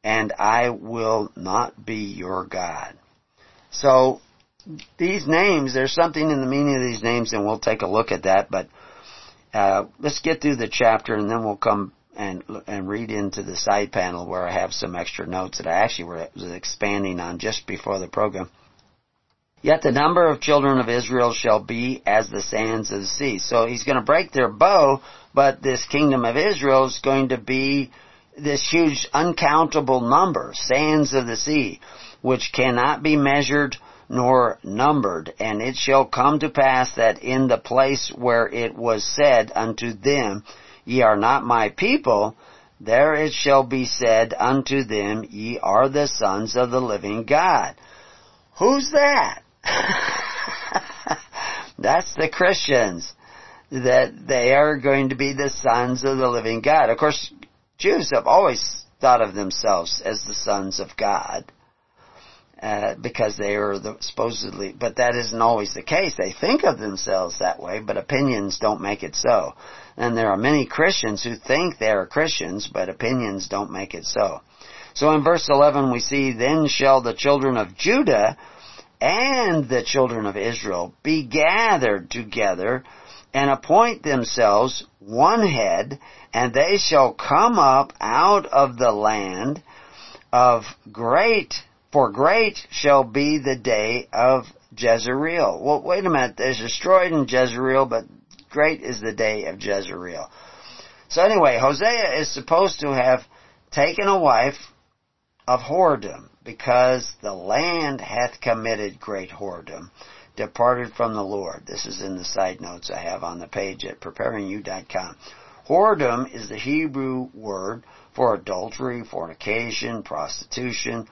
and I will not be your God. So, these names, there's something in the meaning of these names, and we'll take a look at that, but uh, let's get through the chapter, and then we'll come and and read into the side panel where I have some extra notes that I actually was expanding on just before the program. Yet the number of children of Israel shall be as the sands of the sea. So he's going to break their bow, but this kingdom of Israel is going to be this huge uncountable number, sands of the sea, which cannot be measured nor numbered. And it shall come to pass that in the place where it was said unto them, Ye are not my people, there it shall be said unto them, Ye are the sons of the living God. Who's that? That's the Christians. That they are going to be the sons of the living God. Of course, Jews have always thought of themselves as the sons of God. Uh, because they are the, supposedly, but that isn't always the case. They think of themselves that way, but opinions don't make it so. And there are many Christians who think they are Christians, but opinions don't make it so. So in verse 11 we see, Then shall the children of Judah and the children of Israel be gathered together, and appoint themselves one head, and they shall come up out of the land of great, for great shall be the day of Jezreel. Well, wait a minute, there's destroyed in Jezreel, but great is the day of Jezreel. So anyway, Hosea is supposed to have taken a wife of whoredom, because the land hath committed great whoredom, departed from the Lord. This is in the side notes I have on the page at preparingyou.com. Whoredom is the Hebrew word for adultery, fornication, prostitution.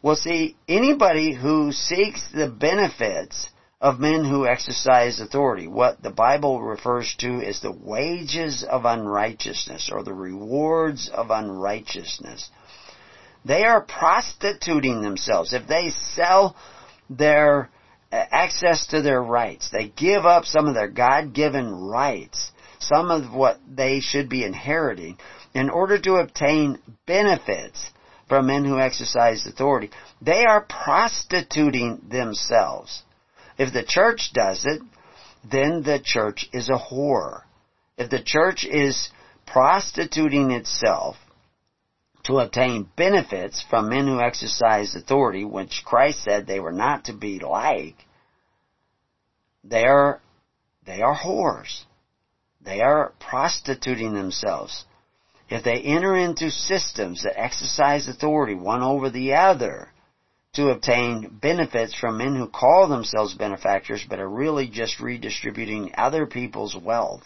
Well, see, anybody who seeks the benefits of men who exercise authority, what the Bible refers to as the wages of unrighteousness or the rewards of unrighteousness. They are prostituting themselves. If they sell their uh, access to their rights, they give up some of their God-given rights, some of what they should be inheriting, in order to obtain benefits from men who exercise authority. They are prostituting themselves. If the church does it, then the church is a whore. If the church is prostituting itself to obtain benefits from men who exercise authority, which Christ said they were not to be like, they are, they are whores. They are prostituting themselves. If they enter into systems that exercise authority one over the other, to obtain benefits from men who call themselves benefactors but are really just redistributing other people's wealth.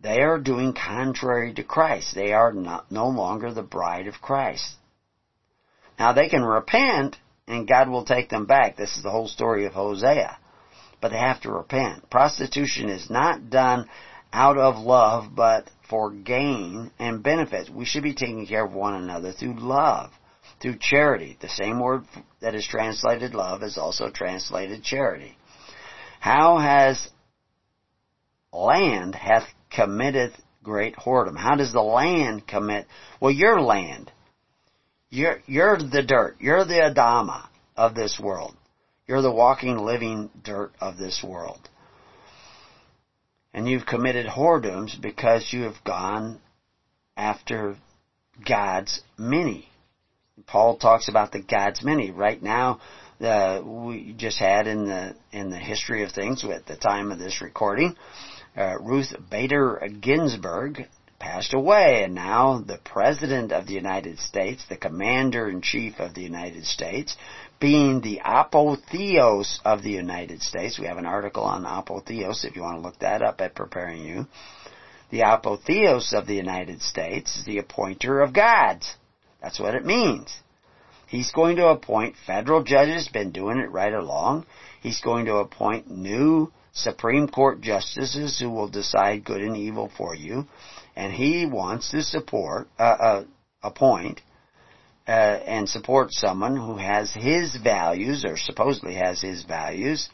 They are doing contrary to Christ. They are not, no longer the bride of Christ. Now they can repent and God will take them back. This is the whole story of Hosea. But they have to repent. Prostitution is not done out of love but for gain and benefits. We should be taking care of one another through love through charity. The same word that is translated love is also translated charity. How has land hath committed great whoredom? How does the land commit? Well, your land. You're, you're the dirt. You're the Adama of this world. You're the walking, living dirt of this world. And you've committed whoredoms because you have gone after gods many. Paul talks about the gods many. Right now, uh, we just had in the in the history of things at the time of this recording, uh, Ruth Bader Ginsburg passed away, and now the President of the United States, the Commander in Chief of the United States, being the apotheos of the United States. We have an article on apotheos if you want to look that up at Preparing You. The apotheos of the United States is the appointer of gods. That's what it means. He's going to appoint federal judges, been doing it right along. He's going to appoint new Supreme Court justices who will decide good and evil for you. And he wants to support, uh, uh, appoint, uh, and support someone who has his values, or supposedly has his values,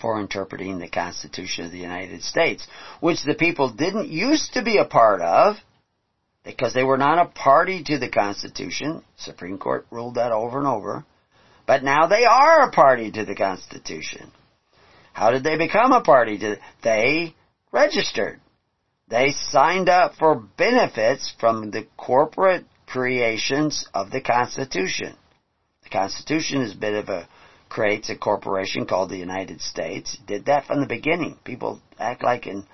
for interpreting the Constitution of the United States, which the people didn't used to be a part of, because they were not a party to the Constitution. Supreme Court ruled that over and over. But now they are a party to the Constitution. How did they become a party to They registered. They signed up for benefits from the corporate creations of the Constitution. The Constitution is a bit of a creates a corporation called the United States. Did that from the beginning. People act like in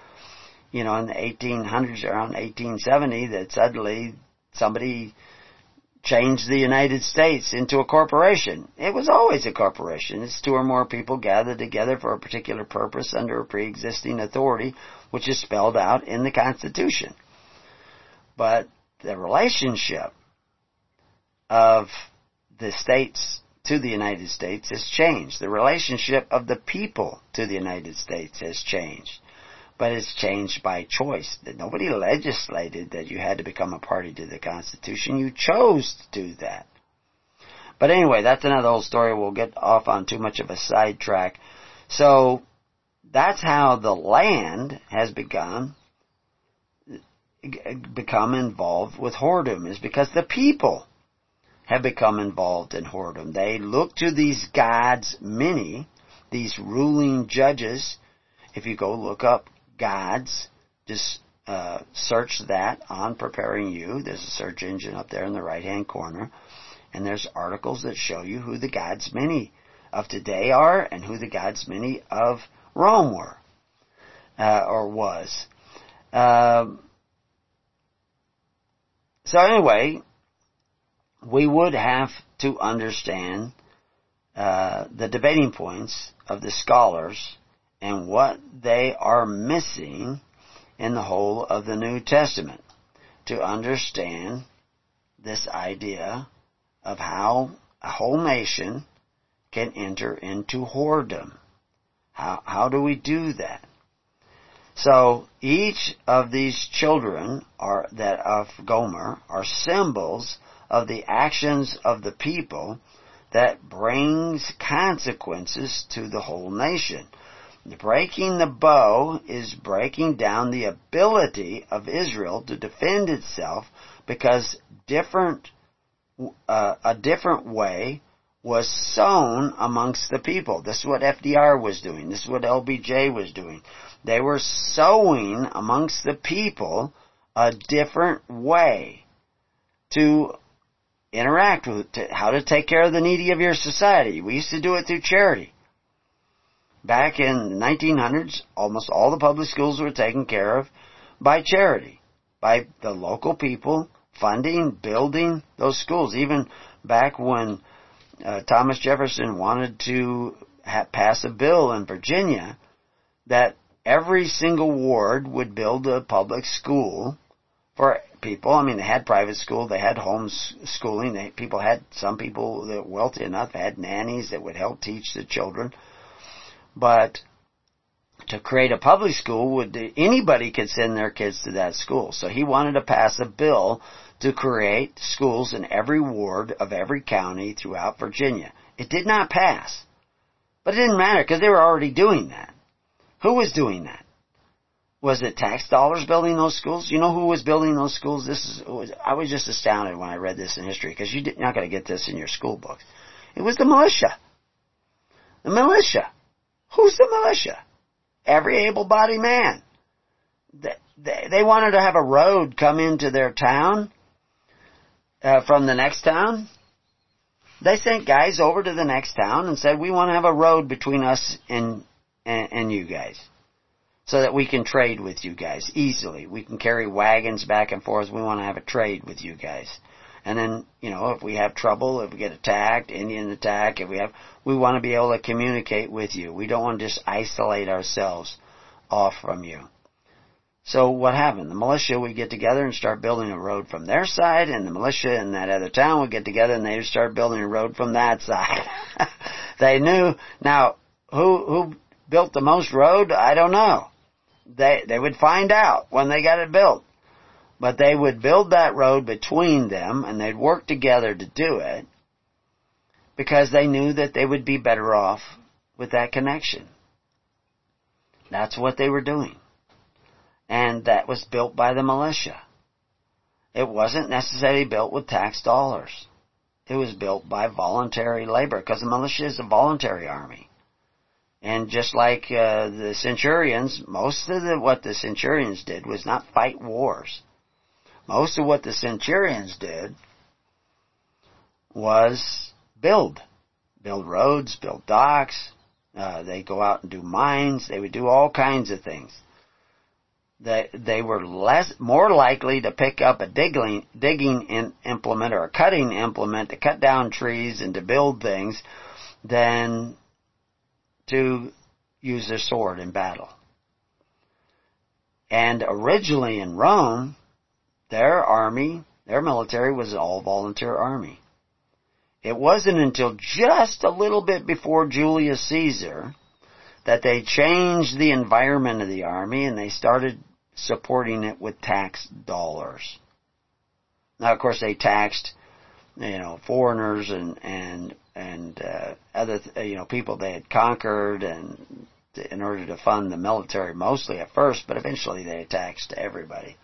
you know, in the 1800s, around 1870, that suddenly somebody changed the United States into a corporation. It was always a corporation. It's two or more people gathered together for a particular purpose under a pre-existing authority, which is spelled out in the Constitution. But the relationship of the states to the United States has changed. The relationship of the people to the United States has changed but it's changed by choice. That nobody legislated that you had to become a party to the Constitution. You chose to do that. But anyway, that's another whole story. We'll get off on too much of a sidetrack. So that's how the land has begun become involved with whoredom is because the people have become involved in whoredom. They look to these gods, many, these ruling judges, If you go look up gods, just uh, search that on Preparing You. There's a search engine up there in the right hand corner. And there's articles that show you who the gods many of today are and who the gods many of Rome were uh, or was. Um, so anyway, we would have to understand uh, the debating points of the scholars and what they are missing in the whole of the New Testament to understand this idea of how a whole nation can enter into whoredom. How, how do we do that? So each of these children are that of Gomer are symbols of the actions of the people that brings consequences to the whole nation. Breaking the bow is breaking down the ability of Israel to defend itself because different, uh, a different way was sown amongst the people. This is what FDR was doing. This is what LBJ was doing. They were sowing amongst the people a different way to interact with, to, how to take care of the needy of your society. We used to do it through charity. Back in the 1900s, almost all the public schools were taken care of by charity, by the local people funding, building those schools. Even back when uh, Thomas Jefferson wanted to ha- pass a bill in Virginia that every single ward would build a public school for people. I mean, they had private school, they had home schooling. They, people had some people that were wealthy enough had nannies that would help teach the children. But to create a public school would anybody could send their kids to that school. So he wanted to pass a bill to create schools in every ward of every county throughout Virginia. It did not pass. But it didn't matter because they were already doing that. Who was doing that? Was it tax dollars building those schools? You know who was building those schools? This is, I was just astounded when I read this in history because you're not going to get this in your school books. It was the militia. The militia. Who's the militia? Every able-bodied man. They, they wanted to have a road come into their town uh, from the next town. They sent guys over to the next town and said, we want to have a road between us and, and, and you guys so that we can trade with you guys easily. We can carry wagons back and forth. We want to have a trade with you guys. And then, you know, if we have trouble, if we get attacked, Indian attack, if we have, we want to be able to communicate with you. We don't want to just isolate ourselves off from you. So what happened? The militia would get together and start building a road from their side, and the militia in that other town would get together and they'd start building a road from that side. they knew, now, who, who built the most road? I don't know. They, they would find out when they got it built. But they would build that road between them and they'd work together to do it because they knew that they would be better off with that connection. That's what they were doing. And that was built by the militia. It wasn't necessarily built with tax dollars. It was built by voluntary labor because the militia is a voluntary army. And just like uh, the centurions, most of the, what the centurions did was not fight wars. Most of what the centurions did was build. Build roads, build docks. Uh, they go out and do mines. They would do all kinds of things. They, they were less, more likely to pick up a digging, digging in, implement or a cutting implement to cut down trees and to build things than to use their sword in battle. And originally in Rome, their army, their military was an all volunteer army. It wasn't until just a little bit before Julius Caesar that they changed the environment of the army and they started supporting it with tax dollars. Now, of course, they taxed, you know, foreigners and and and uh, other you know people they had conquered and in order to fund the military mostly at first, but eventually they taxed everybody.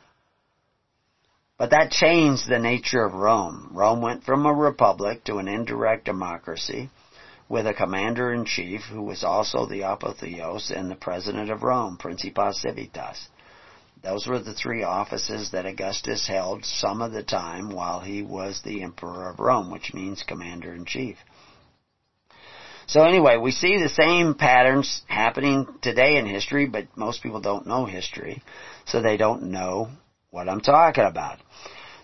But that changed the nature of Rome. Rome went from a republic to an indirect democracy. with a commander-in-chief who was also the apotheos and the president of Rome, Principes Civitas. Those were the three offices that Augustus held some of the time while he was the emperor of Rome, which means commander-in-chief. So anyway, we see the same patterns happening today in history, but most people don't know history, so they don't know what I'm talking about.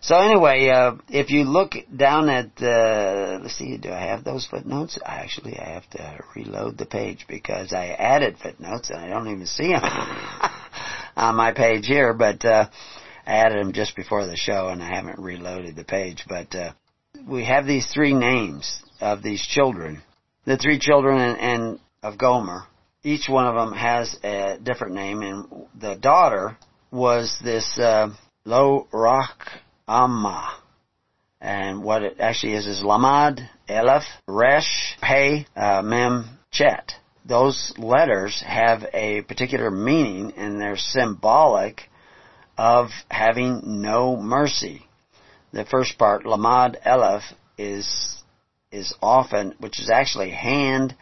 So anyway, uh, if you look down at the, let's see, do I have those footnotes? I actually, I have to reload the page because I added footnotes and I don't even see them on my page here, but uh, I added them just before the show and I haven't reloaded the page. But uh, we have these three names of these children the three children and, and of Gomer, each one of them has a different name, and the daughter was this uh, Lo Rock Amma. And what it actually is is Lamad, Elef, Resh, Hey, uh, Mem, Chet. Those letters have a particular meaning and they're symbolic of having no mercy. The first part, Lamad Elef, is is often, which is actually hand,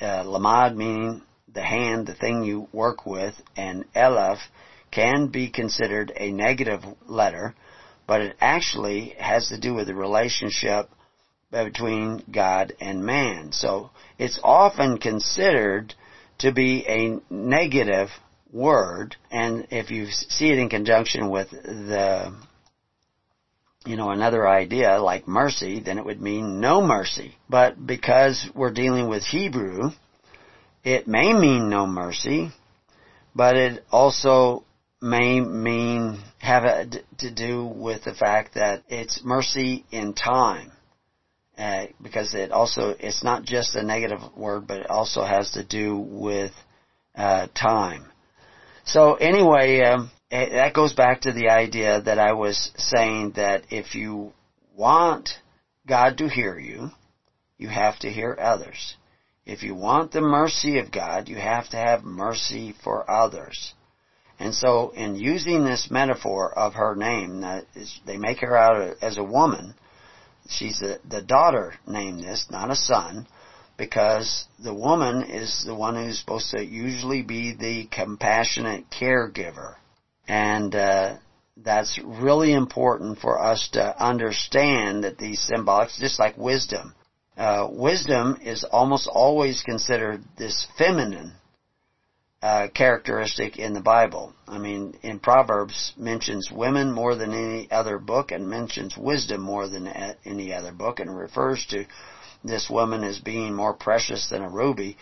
uh, lamad meaning the hand, the thing you work with, and elef can be considered a negative letter, but it actually has to do with the relationship between God and man. So it's often considered to be a negative word, and if you see it in conjunction with the you know, another idea like mercy, then it would mean no mercy. But because we're dealing with Hebrew, it may mean no mercy, but it also may mean have it to do with the fact that it's mercy in time. Uh, because it also, it's not just a negative word, but it also has to do with uh, time. So anyway, um, that goes back to the idea that I was saying that if you want God to hear you, you have to hear others. If you want the mercy of God, you have to have mercy for others. And so in using this metaphor of her name, they make her out as a woman. She's the, the daughter named this, not a son, because the woman is the one who's supposed to usually be the compassionate caregiver. And uh, that's really important for us to understand that these symbolics, just like wisdom, uh, wisdom is almost always considered this feminine uh, characteristic in the Bible. I mean, in Proverbs mentions women more than any other book, and mentions wisdom more than any other book, and refers to this woman as being more precious than a ruby.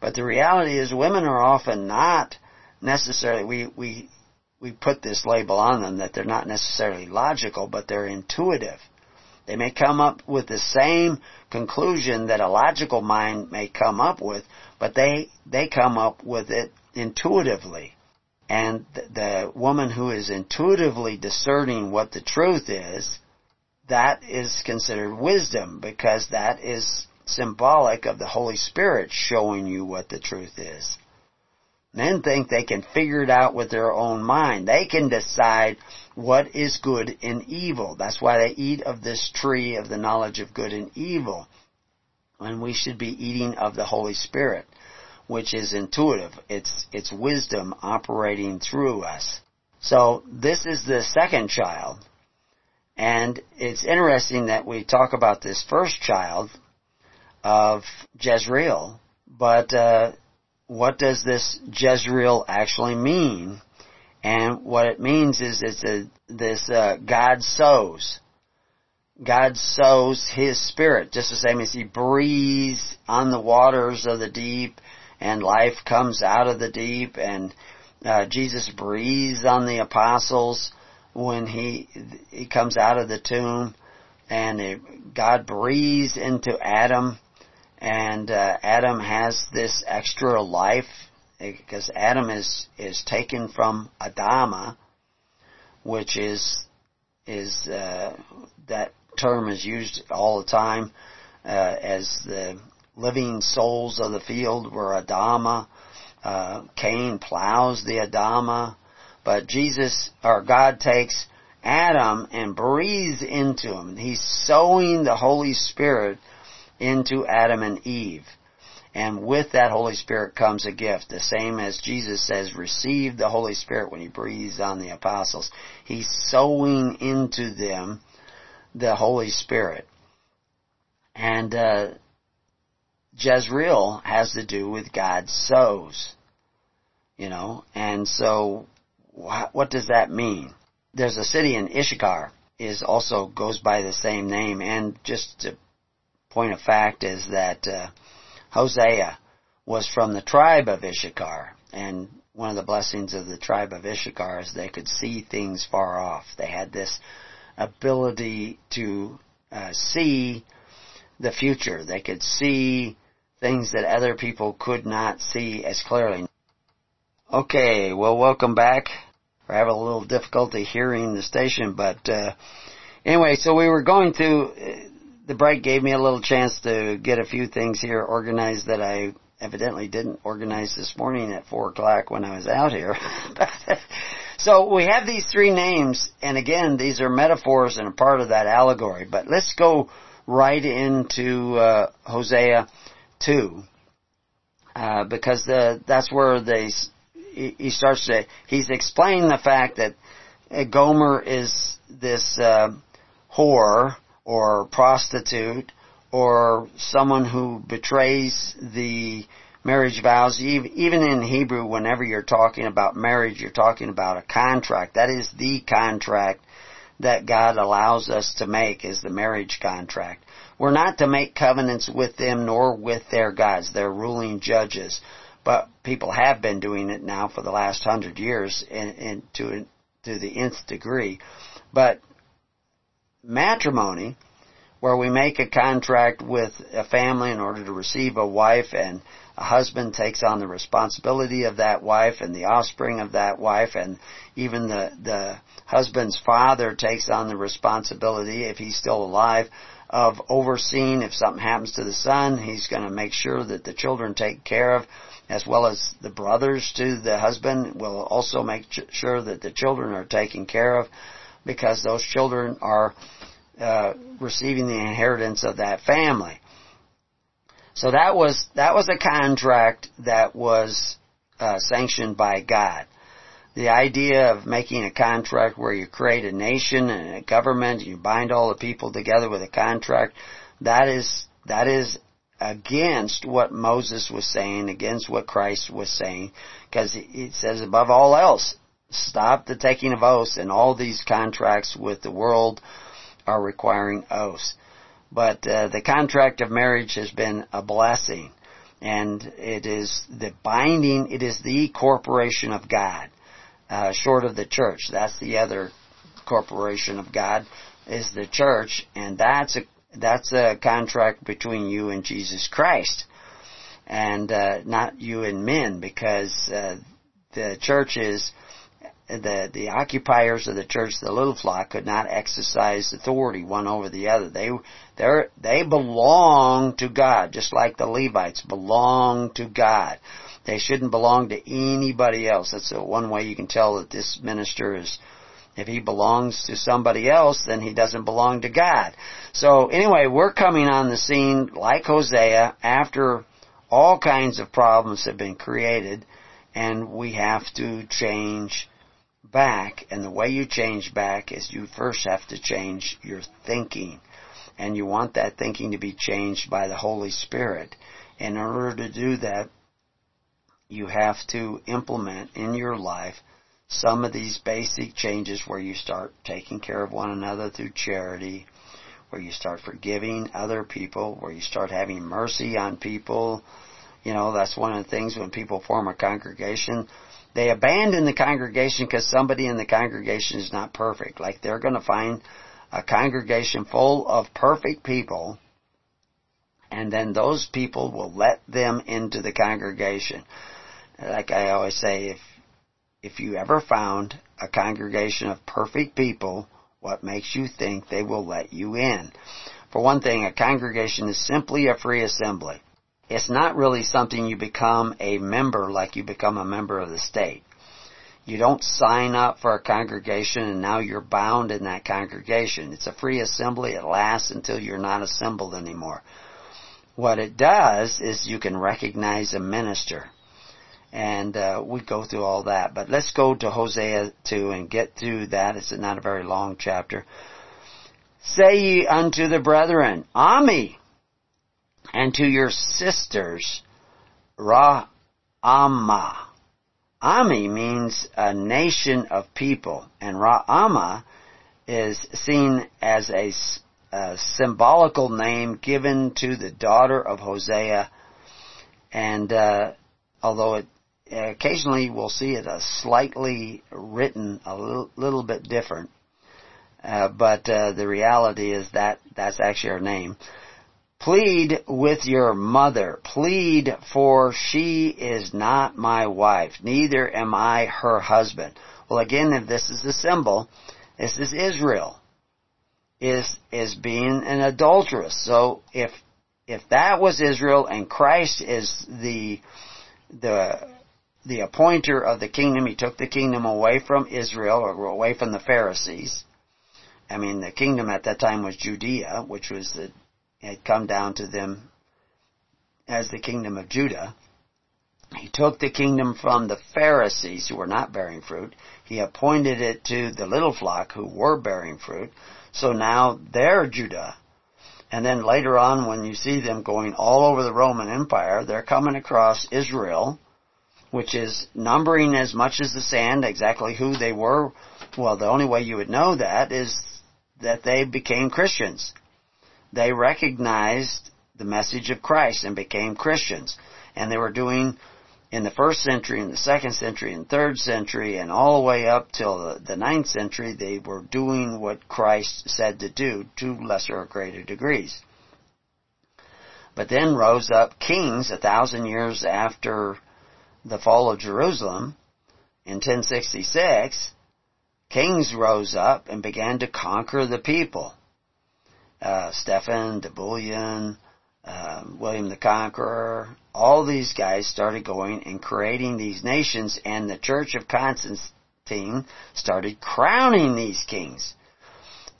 But the reality is, women are often not necessarily. We we we put this label on them that they're not necessarily logical, but they're intuitive. They may come up with the same conclusion that a logical mind may come up with, but they, they come up with it intuitively. And the, the woman who is intuitively discerning what the truth is, that is considered wisdom because that is symbolic of the Holy Spirit showing you what the truth is. Men think they can figure it out with their own mind. They can decide what is good and evil. That's why they eat of this tree of the knowledge of good and evil. And we should be eating of the Holy Spirit, which is intuitive. It's, it's wisdom operating through us. So this is the second child. And it's interesting that we talk about this first child of Jezreel, but uh, what does this Jezreel actually mean? And what it means is it's a, this uh, God sows. God sows His Spirit, just the same as He breathes on the waters of the deep, and life comes out of the deep, and uh, Jesus breathes on the apostles when He He comes out of the tomb, and it, God breathes into Adam and uh, Adam has this extra life because Adam is is taken from Adama, which is is uh, that term is used all the time uh, as the living souls of the field were Adama. Uh, Cain plows the Adama, but Jesus or God takes Adam and breathes into him. He's sowing the Holy Spirit into Adam and Eve. And with that Holy Spirit comes a gift, the same as Jesus says, receive the Holy Spirit when He breathes on the apostles. He's sowing into them the Holy Spirit. And, uh, Jezreel has to do with God sows. You know, and so what does that mean? There's a city in Issachar is also goes by the same name and just to point of fact is that uh, Hosea was from the tribe of Issachar and one of the blessings of the tribe of Issachar is they could see things far off. They had this ability to uh, see the future. They could see things that other people could not see as clearly. Okay, well welcome back. We're having a little difficulty hearing the station, but uh, anyway, so we were going to, uh, the break gave me a little chance to get a few things here organized that I evidently didn't organize this morning at 4 o'clock when I was out here. so we have these three names, and again, these are metaphors and a part of that allegory, but let's go right into uh, Hosea 2. Uh, because the, that's where they, he starts to, he's explaining the fact that Gomer is this, uh, whore or prostitute or someone who betrays the marriage vows. Even in Hebrew, whenever you're talking about marriage, you're talking about a contract. That is the contract that God allows us to make is the marriage contract. We're not to make covenants with them nor with their gods. They're ruling judges. But people have been doing it now for the last hundred years and, and to, to the nth degree. But matrimony, where we make a contract with a family in order to receive a wife and a husband takes on the responsibility of that wife and the offspring of that wife and even the, the husband's father takes on the responsibility if he's still alive of overseeing if something happens to the son. He's going to make sure that the children take care of, as well as the brothers to the husband will also make sure that the children are taken care of, because those children are uh, receiving the inheritance of that family. So that was that was a contract that was uh, sanctioned by God the idea of making a contract where you create a nation and a government, you bind all the people together with a contract, that is, that is against what Moses was saying, against what Christ was saying, because it says above all else, stop the taking of oaths and all these contracts with the world are requiring oaths. But uh, the contract of marriage has been a blessing and it is the binding, it is the corporation of God uh, short of the church. That's the other corporation of God is the church, and that's a that's a contract between you and Jesus Christ, and uh, not you and men, because uh, the church is the the occupiers of the church, the little flock, could not exercise authority one over the other. They they they belong to God, just like the Levites belong to God. They shouldn't belong to anybody else. That's the one way you can tell that this minister is, if he belongs to somebody else, then he doesn't belong to God. So anyway, we're coming on the scene like Hosea after all kinds of problems have been created and we have to change back. And the way you change back is you first have to change your thinking. And you want that thinking to be changed by the Holy Spirit. In order to do that, you have to implement in your life some of these basic changes where you start taking care of one another through charity, where you start forgiving other people, where you start having mercy on people. You know, that's one of the things when people form a congregation. They abandon the congregation because somebody in the congregation is not perfect. Like they're going to find a congregation full of perfect people and then those people will let them into the congregation like I always say, if if you ever found a congregation of perfect people, what makes you think they will let you in? For one thing, a congregation is simply a free assembly. It's not really something you become a member like you become a member of the state. You don't sign up for a congregation and now you're bound in that congregation. It's a free assembly. It lasts until you're not assembled anymore. what it does is you can recognize a minister. And uh, we go through all that. But let's go to Hosea 2 and get through that. It's not a very long chapter. Say ye unto the brethren, Ammi, and to your sisters, Ra'amah. Ammi means a nation of people, and Ra'amah is seen as a, a, symbolical name given to the daughter of Hosea, and uh, although it occasionally we'll see it a slightly written a little, little bit different, uh, but uh, the reality is that that's actually her name. Plead with your mother. Plead for she is not my wife, neither am I her husband. Well again, if this is the symbol, this is Israel. Is, is being an adulteress. So if, if that was Israel and Christ is the, the, the appointer of the kingdom, he took the kingdom away from Israel or away from the Pharisees. I mean, the kingdom at that time was Judea, which was the had come down to them as the kingdom of Judah. He took the kingdom from the Pharisees who were not bearing fruit. He appointed it to the little flock who were bearing fruit. So now they're Judah. And then later on when you see them going all over the Roman Empire, they're coming across Israel, which is numbering as much as the sand, exactly who they were. Well, the only way you would know that is that they became Christians they recognized the message of Christ and became Christians. And they were doing in the first century, in the second century, and third century, and all the way up till the ninth century, they were doing what Christ said to do to lesser or greater degrees. But then rose up kings a thousand years after the fall of Jerusalem in 1066. Kings rose up and began to conquer the people uh, Stephen, de Bouillon, uh, William the Conqueror, all these guys started going and creating these nations, and the Church of Constantine started crowning these kings.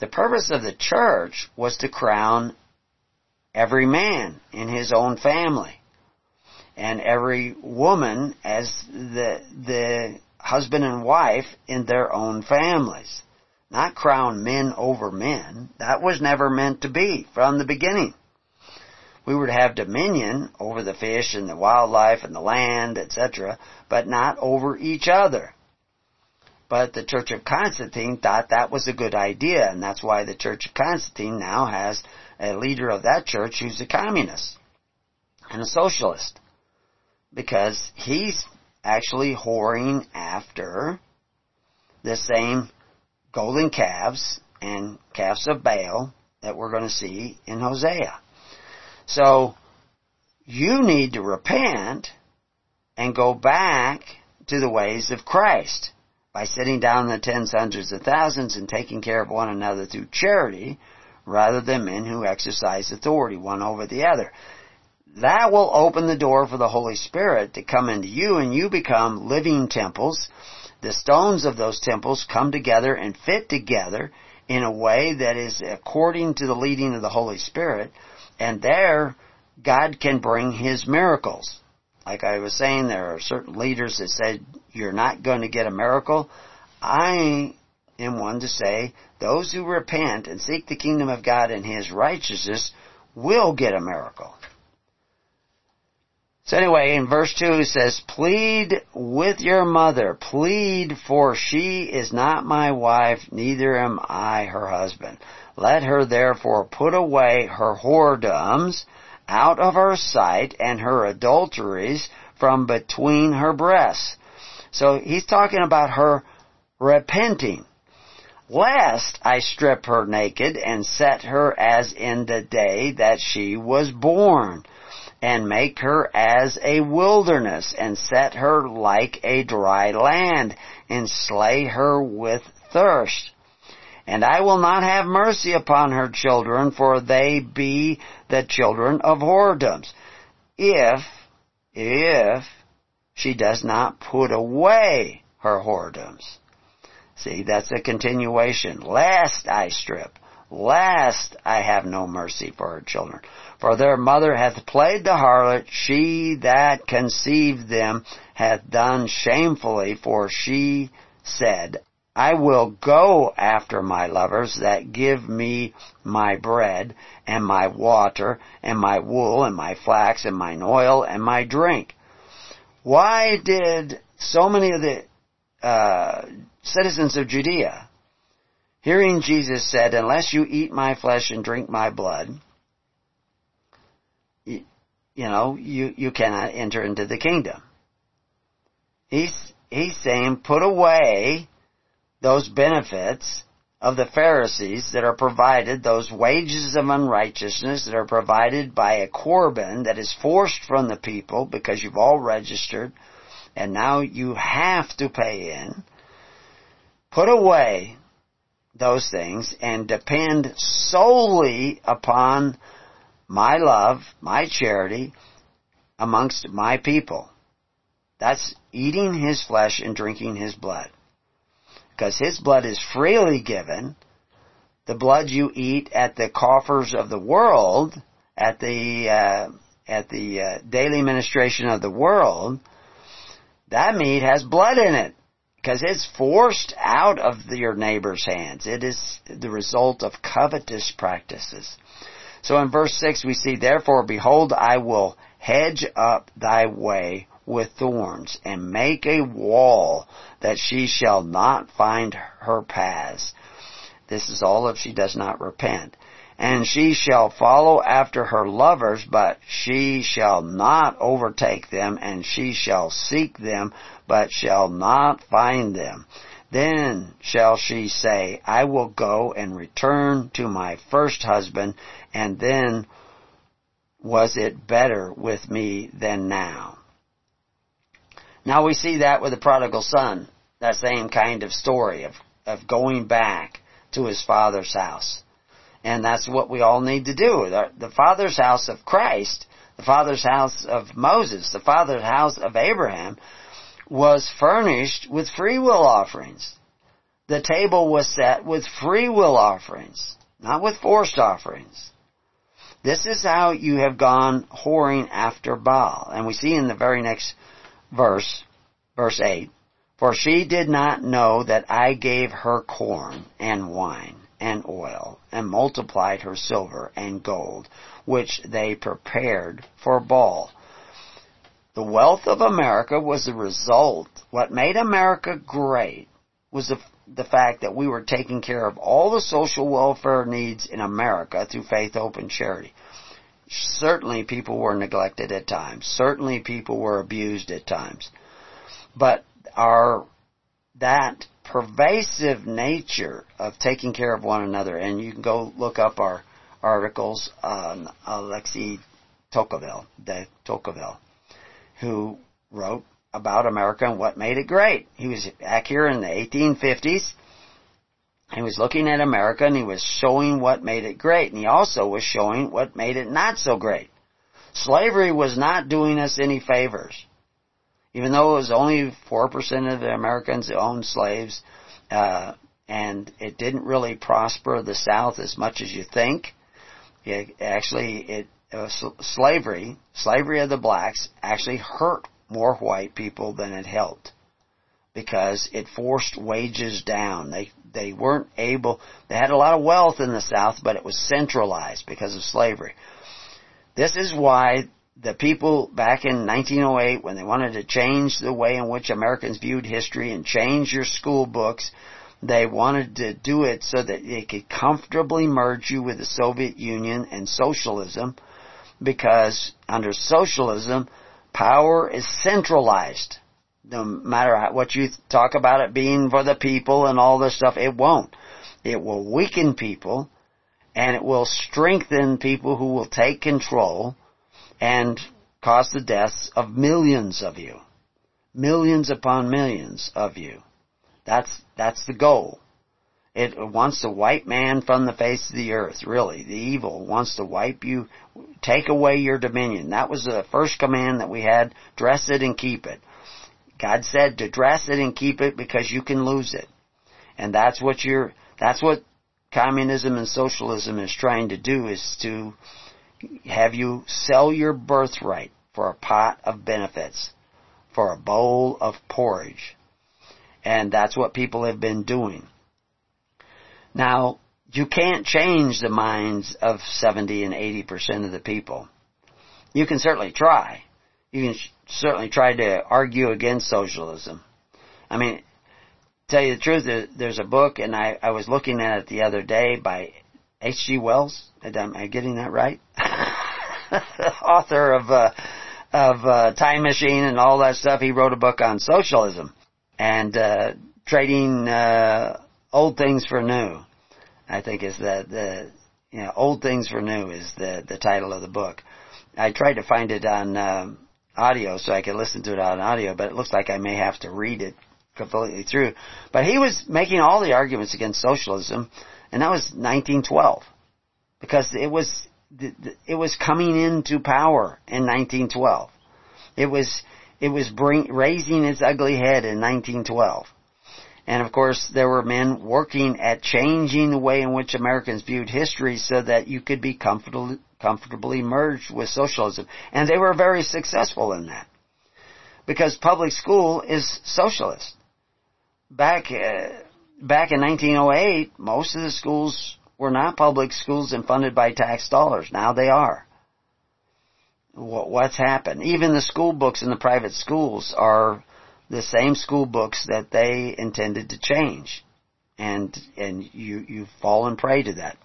The purpose of the church was to crown every man in his own family, and every woman as the the husband and wife in their own families not crown men over men. That was never meant to be from the beginning. We were to have dominion over the fish and the wildlife and the land, etc., but not over each other. But the Church of Constantine thought that was a good idea, and that's why the Church of Constantine now has a leader of that church who's a communist and a socialist. Because he's actually whoring after the same golden calves and calves of Baal that we're going to see in Hosea. So, you need to repent and go back to the ways of Christ by sitting down in the tens, hundreds of thousands and taking care of one another through charity rather than men who exercise authority one over the other. That will open the door for the Holy Spirit to come into you and you become living temples the stones of those temples come together and fit together in a way that is according to the leading of the Holy Spirit, and there God can bring His miracles. Like I was saying, there are certain leaders that said, you're not going to get a miracle. I am one to say, those who repent and seek the kingdom of God and His righteousness will get a miracle. So anyway, in verse 2 it says, Plead with your mother, plead for she is not my wife, neither am I her husband. Let her therefore put away her whoredoms out of her sight and her adulteries from between her breasts. So he's talking about her repenting. Lest I strip her naked and set her as in the day that she was born and make her as a wilderness, and set her like a dry land, and slay her with thirst. And I will not have mercy upon her children, for they be the children of whoredoms. If, if she does not put away her whoredoms. See, that's a continuation. Lest I strip, lest I have no mercy for her children. For their mother hath played the harlot, she that conceived them hath done shamefully, for she said, I will go after my lovers that give me my bread and my water and my wool and my flax and mine oil and my drink. Why did so many of the uh, citizens of Judea, hearing Jesus said, unless you eat my flesh and drink my blood, you, you know, you, you cannot enter into the kingdom. He's, he's saying put away those benefits of the Pharisees that are provided, those wages of unrighteousness that are provided by a Corban that is forced from the people because you've all registered and now you have to pay in. Put away those things and depend solely upon my love, my charity amongst my people. That's eating his flesh and drinking his blood because his blood is freely given. The blood you eat at the coffers of the world, at the uh, at the uh, daily ministration of the world, that meat has blood in it because it's forced out of your neighbor's hands. It is the result of covetous practices. So in verse 6 we see, Therefore, behold, I will hedge up thy way with thorns, and make a wall that she shall not find her paths. This is all if she does not repent. And she shall follow after her lovers, but she shall not overtake them, and she shall seek them, but shall not find them. Then shall she say, I will go and return to my first husband, and then was it better with me than now. Now we see that with the prodigal son, that same kind of story of, of going back to his father's house. And that's what we all need to do. The father's house of Christ, the father's house of Moses, the father's house of Abraham was furnished with free will offerings. The table was set with free will offerings, not with forced offerings. This is how you have gone whoring after Baal. And we see in the very next verse, verse 8, For she did not know that I gave her corn and wine and oil and multiplied her silver and gold, which they prepared for Baal. The wealth of America was the result. What made America great was the, the fact that we were taking care of all the social welfare needs in America through faith, hope, and charity. Certainly people were neglected at times. Certainly people were abused at times. But our, that pervasive nature of taking care of one another, and you can go look up our articles on Alexis Tocqueville, de Tocqueville, who wrote about America and what made it great. He was back here in the 1850s, he was looking at America and he was showing what made it great. And he also was showing what made it not so great. Slavery was not doing us any favors. Even though it was only 4% of the Americans that owned slaves, uh, and it didn't really prosper the South as much as you think. It actually, it, Uh, slavery, slavery of the blacks actually hurt more white people than it helped because it forced wages down. They they weren't able. They had a lot of wealth in the South, but it was centralized because of slavery. This is why the people back in 1908, when they wanted to change the way in which Americans viewed history and change your school books, they wanted to do it so that they could comfortably merge you with the Soviet Union and socialism, because under socialism, power is centralized no matter what you talk about it being for the people and all this stuff, it won't. It will weaken people and it will strengthen people who will take control and cause the deaths of millions of you. Millions upon millions of you. That's, that's the goal. It wants to wipe man from the face of the earth, really. The evil wants to wipe you, take away your dominion. That was the first command that we had, dress it and keep it. God said to dress it and keep it because you can lose it. And that's what you're, that's what communism and socialism is trying to do is to have you sell your birthright for a pot of benefits, for a bowl of porridge. And that's what people have been doing. Now, you can't change the minds of 70 and 80% of the people. You can certainly try. You can certainly try to argue against socialism. I mean, tell you the truth, there's a book, and I, I was looking at it the other day by H.G. Wells. Am I getting that right? Author of uh, of uh, Time Machine and all that stuff. He wrote a book on socialism and uh, trading uh, old things for new. I think is the the you know old things for new is the the title of the book. I tried to find it on um, audio so I could listen to it on audio, but it looks like I may have to read it completely through. But he was making all the arguments against socialism, and that was 1912 because it was it was coming into power in 1912. It was it was bring, raising its ugly head in 1912. And of course, there were men working at changing the way in which Americans viewed history so that you could be comfortably, comfortably merged with socialism. And they were very successful in that. Because public school is socialist. Back, uh, back in 1908, most of the schools were not public schools and funded by tax dollars. Now they are. What's happened? Even the school books in the private schools are the same school books that they intended to change. And, and you, you've fallen prey to that.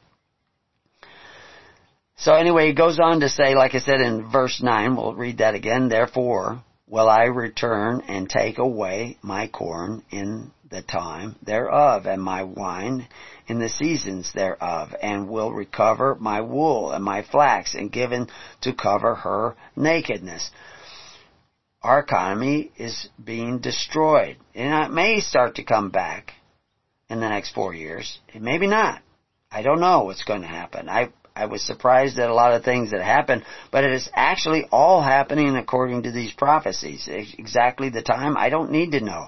So anyway, he goes on to say, like I said in verse 9, we'll read that again, therefore will I return and take away my corn in the time thereof, and my wine in the seasons thereof, and will recover my wool and my flax, and given to cover her nakedness our economy is being destroyed. And it may start to come back in the next four years. Maybe not. I don't know what's going to happen. I, I was surprised at a lot of things that happened, but it is actually all happening according to these prophecies. Exactly the time, I don't need to know.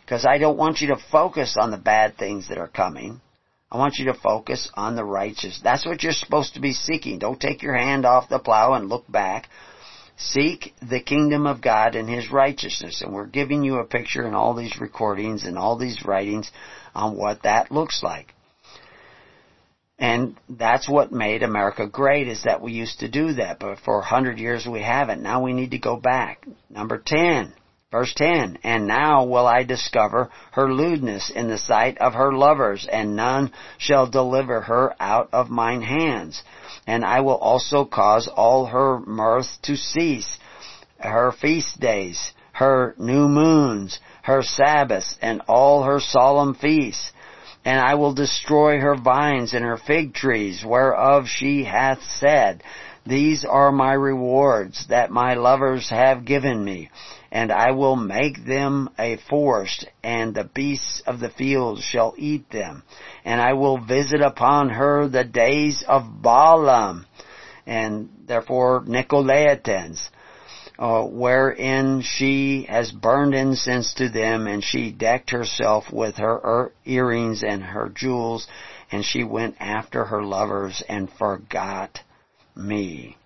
Because I don't want you to focus on the bad things that are coming. I want you to focus on the righteous. That's what you're supposed to be seeking. Don't take your hand off the plow and look back. Seek the kingdom of God and His righteousness. And we're giving you a picture in all these recordings and all these writings on what that looks like. And that's what made America great is that we used to do that, but for a hundred years we haven't. Now we need to go back. Number 10, verse 10, and now will I discover her lewdness in the sight of her lovers, and none shall deliver her out of mine hands and I will also cause all her mirth to cease, her feast days, her new moons, her Sabbaths, and all her solemn feasts. And I will destroy her vines and her fig trees, whereof she hath said, These are my rewards that my lovers have given me and I will make them a forest, and the beasts of the field shall eat them. And I will visit upon her the days of Balaam, and therefore Nicolaitans, uh, wherein she has burned incense to them, and she decked herself with her earrings and her jewels, and she went after her lovers and forgot me,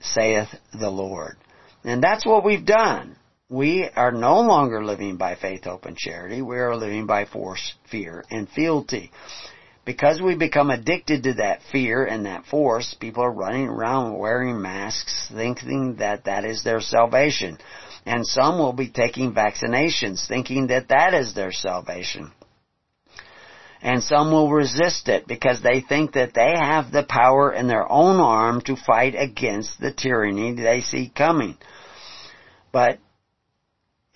saith the Lord. And that's what we've done. We are no longer living by faith, hope, and charity. We are living by force, fear, and fealty. Because we become addicted to that fear and that force, people are running around wearing masks thinking that that is their salvation. And some will be taking vaccinations thinking that that is their salvation. And some will resist it because they think that they have the power in their own arm to fight against the tyranny they see coming. But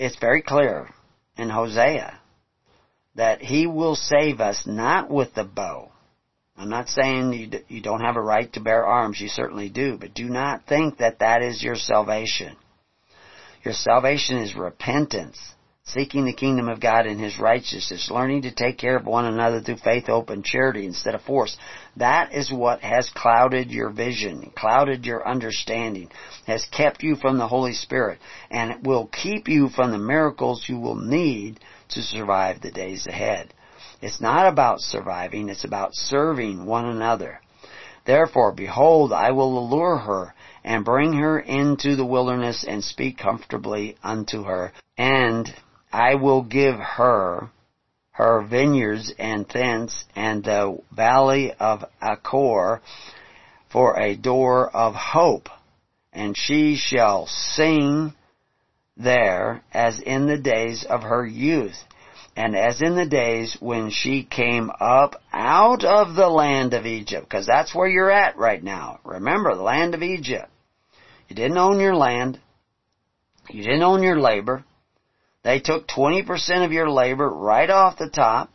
it's very clear in Hosea that he will save us not with the bow. I'm not saying you, you don't have a right to bear arms, you certainly do, but do not think that that is your salvation. Your salvation is repentance seeking the kingdom of God and His righteousness, learning to take care of one another through faith, hope, and charity instead of force. That is what has clouded your vision, clouded your understanding, has kept you from the Holy Spirit, and it will keep you from the miracles you will need to survive the days ahead. It's not about surviving, it's about serving one another. Therefore, behold, I will allure her and bring her into the wilderness and speak comfortably unto her. And I will give her her vineyards and tents and the valley of Achor for a door of hope. And she shall sing there as in the days of her youth and as in the days when she came up out of the land of Egypt, because that's where you're at right now. Remember, the land of Egypt. You didn't own your land. You didn't own your labor. They took 20% of your labor right off the top,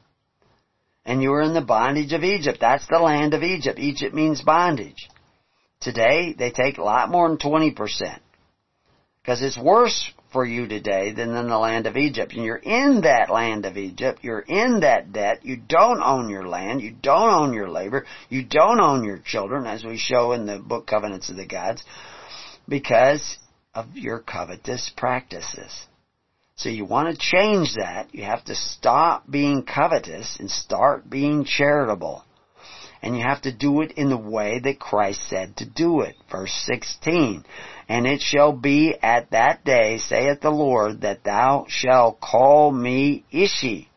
and you were in the bondage of Egypt. That's the land of Egypt. Egypt means bondage. Today, they take a lot more than 20%. Because it's worse for you today than in the land of Egypt. And you're in that land of Egypt. You're in that debt. You don't own your land. You don't own your labor. You don't own your children, as we show in the book Covenants of the Gods, because of your covetous practices. So you want to change that. You have to stop being covetous and start being charitable. And you have to do it in the way that Christ said to do it. Verse 16. And it shall be at that day, saith the Lord, that thou shalt call me Ishi,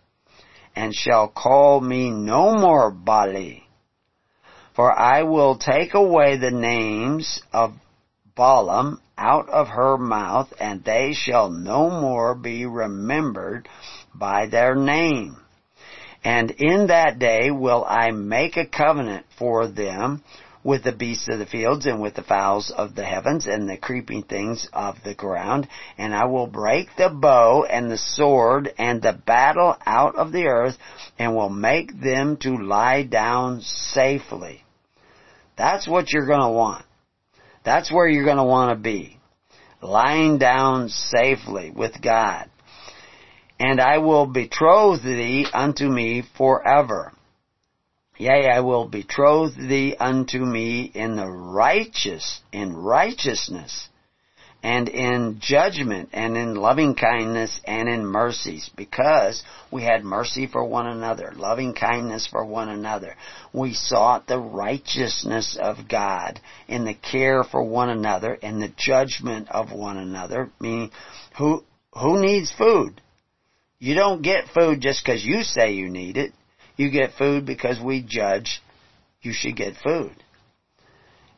and shall call me no more Baali. For I will take away the names of Baalim out of her mouth, and they shall no more be remembered by their name. And in that day will I make a covenant for them with the beasts of the fields and with the fowls of the heavens and the creeping things of the ground. And I will break the bow and the sword and the battle out of the earth and will make them to lie down safely. That's what you're going to want. That's where you're going to want to be. Lying down safely with God. And I will betroth thee unto me forever. Yea, I will betroth thee unto me in the righteous, in righteousness, and in judgment, and in loving kindness, and in mercies, because we had mercy for one another, loving kindness for one another. We sought the righteousness of God in the care for one another, in the judgment of one another, meaning who, who needs food? You don't get food just because you say you need it. You get food because we judge you should get food.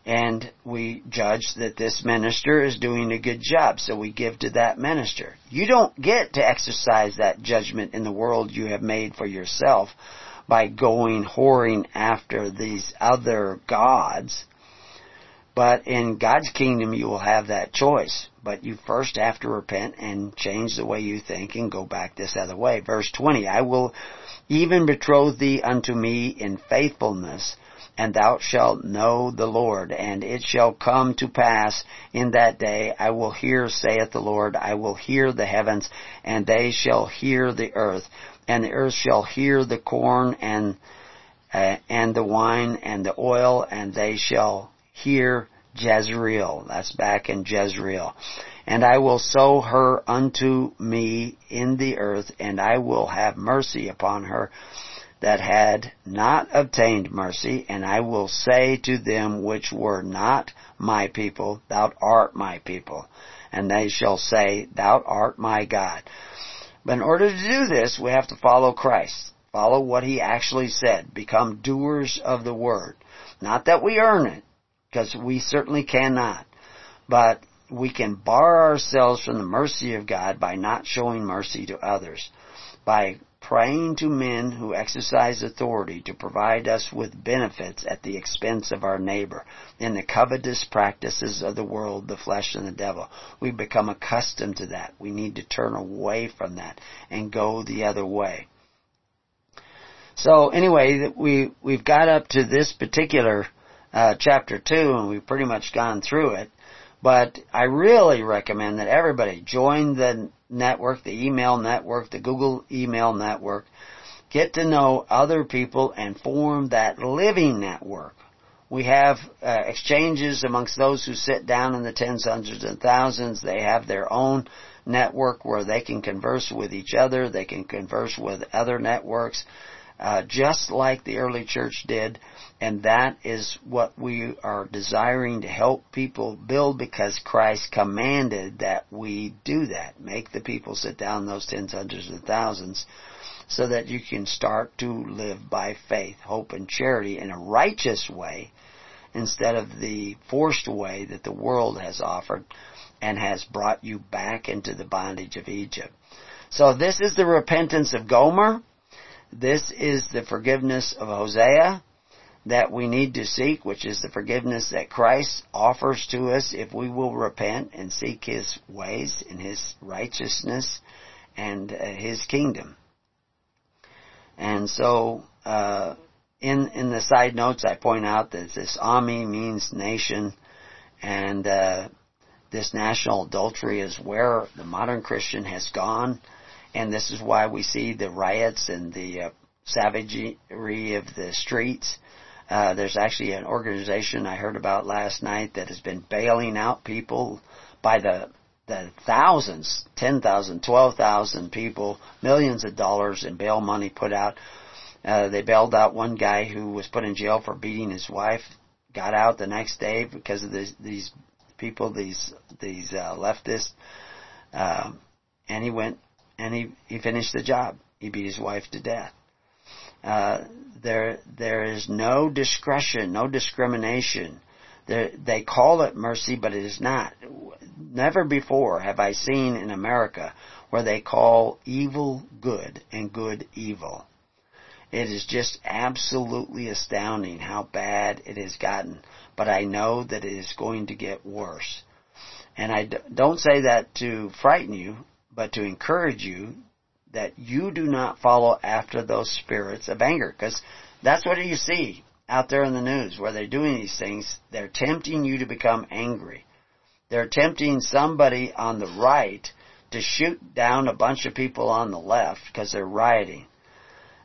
And we judge that this minister is doing a good job, so we give to that minister. You don't get to exercise that judgment in the world you have made for yourself by going whoring after these other gods. But in God's kingdom, you will have that choice. But you first have to repent and change the way you think and go back this other way. Verse 20, I will even betroth thee unto me in faithfulness, and thou shalt know the Lord. And it shall come to pass in that day, I will hear, saith the Lord, I will hear the heavens, and they shall hear the earth, and the earth shall hear the corn and uh, and the wine and the oil, and they shall hear Jezreel. That's back in Jezreel. And I will sow her unto me in the earth, and I will have mercy upon her that had not obtained mercy, and I will say to them which were not my people, Thou art my people. And they shall say, Thou art my God. But in order to do this, we have to follow Christ. Follow what He actually said. Become doers of the Word. Not that we earn it, because we certainly cannot. But we can bar ourselves from the mercy of God by not showing mercy to others, by praying to men who exercise authority to provide us with benefits at the expense of our neighbor in the covetous practices of the world, the flesh, and the devil. We become accustomed to that. We need to turn away from that and go the other way. So anyway, we we've got up to this particular uh, chapter two, and we've pretty much gone through it. But I really recommend that everybody join the network, the email network, the Google email network. Get to know other people and form that living network. We have uh, exchanges amongst those who sit down in the tens, hundreds, and thousands. They have their own network where they can converse with each other. They can converse with other networks. uh, just like the early church did. And that is what we are desiring to help people build because Christ commanded that we do that. Make the people sit down those tens, hundreds, and thousands so that you can start to live by faith, hope, and charity in a righteous way instead of the forced way that the world has offered and has brought you back into the bondage of Egypt. So this is the repentance of Gomer. This is the forgiveness of Hosea that we need to seek, which is the forgiveness that Christ offers to us if we will repent and seek His ways and His righteousness and uh, His kingdom. And so, uh, in in the side notes, I point out that this Ammi means nation, and uh, this national adultery is where the modern Christian has gone, and this is why we see the riots and the uh, savagery of the streets. Uh, there's actually an organization I heard about last night that has been bailing out people by the the thousands, 10,000, 12,000 people, millions of dollars in bail money put out. Uh, they bailed out one guy who was put in jail for beating his wife, got out the next day because of this, these people, these these uh, leftists, um, and he went and he he finished the job. He beat his wife to death. Uh, there there is no discretion, no discrimination. They call it mercy, but it is not. Never before have I seen in America where they call evil good and good evil. It is just absolutely astounding how bad it has gotten but I know that it is going to get worse. And I don't say that to frighten you, but to encourage you that you do not follow after those spirits of anger, because that's what you see out there in the news where they're doing these things. They're tempting you to become angry. They're tempting somebody on the right to shoot down a bunch of people on the left because they're rioting.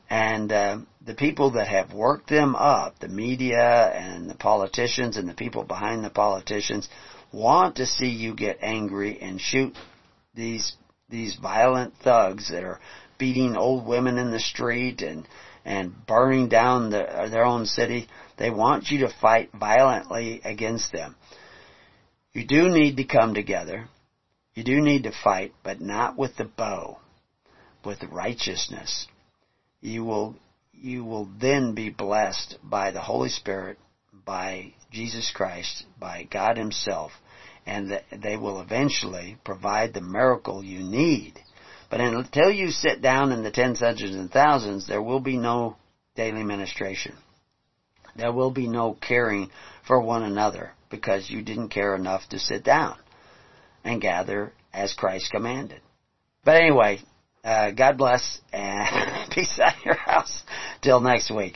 And uh, the people that have worked them up, the media and the politicians and the people behind the politicians, want to see you get angry and shoot these these violent thugs that are beating old women in the street and and burning down the, their own city. They want you to fight violently against them. You do need to come together. You do need to fight, but not with the bow, with righteousness you will you will then be blessed by the Holy Spirit, by Jesus Christ, by God Himself, and they will eventually provide the miracle you need. But until you sit down in the tens, hundreds, and thousands, there will be no daily ministration. There will be no caring for one another because you didn't care enough to sit down and gather as Christ commanded. But anyway, uh, God bless and peace out your house. Till next week.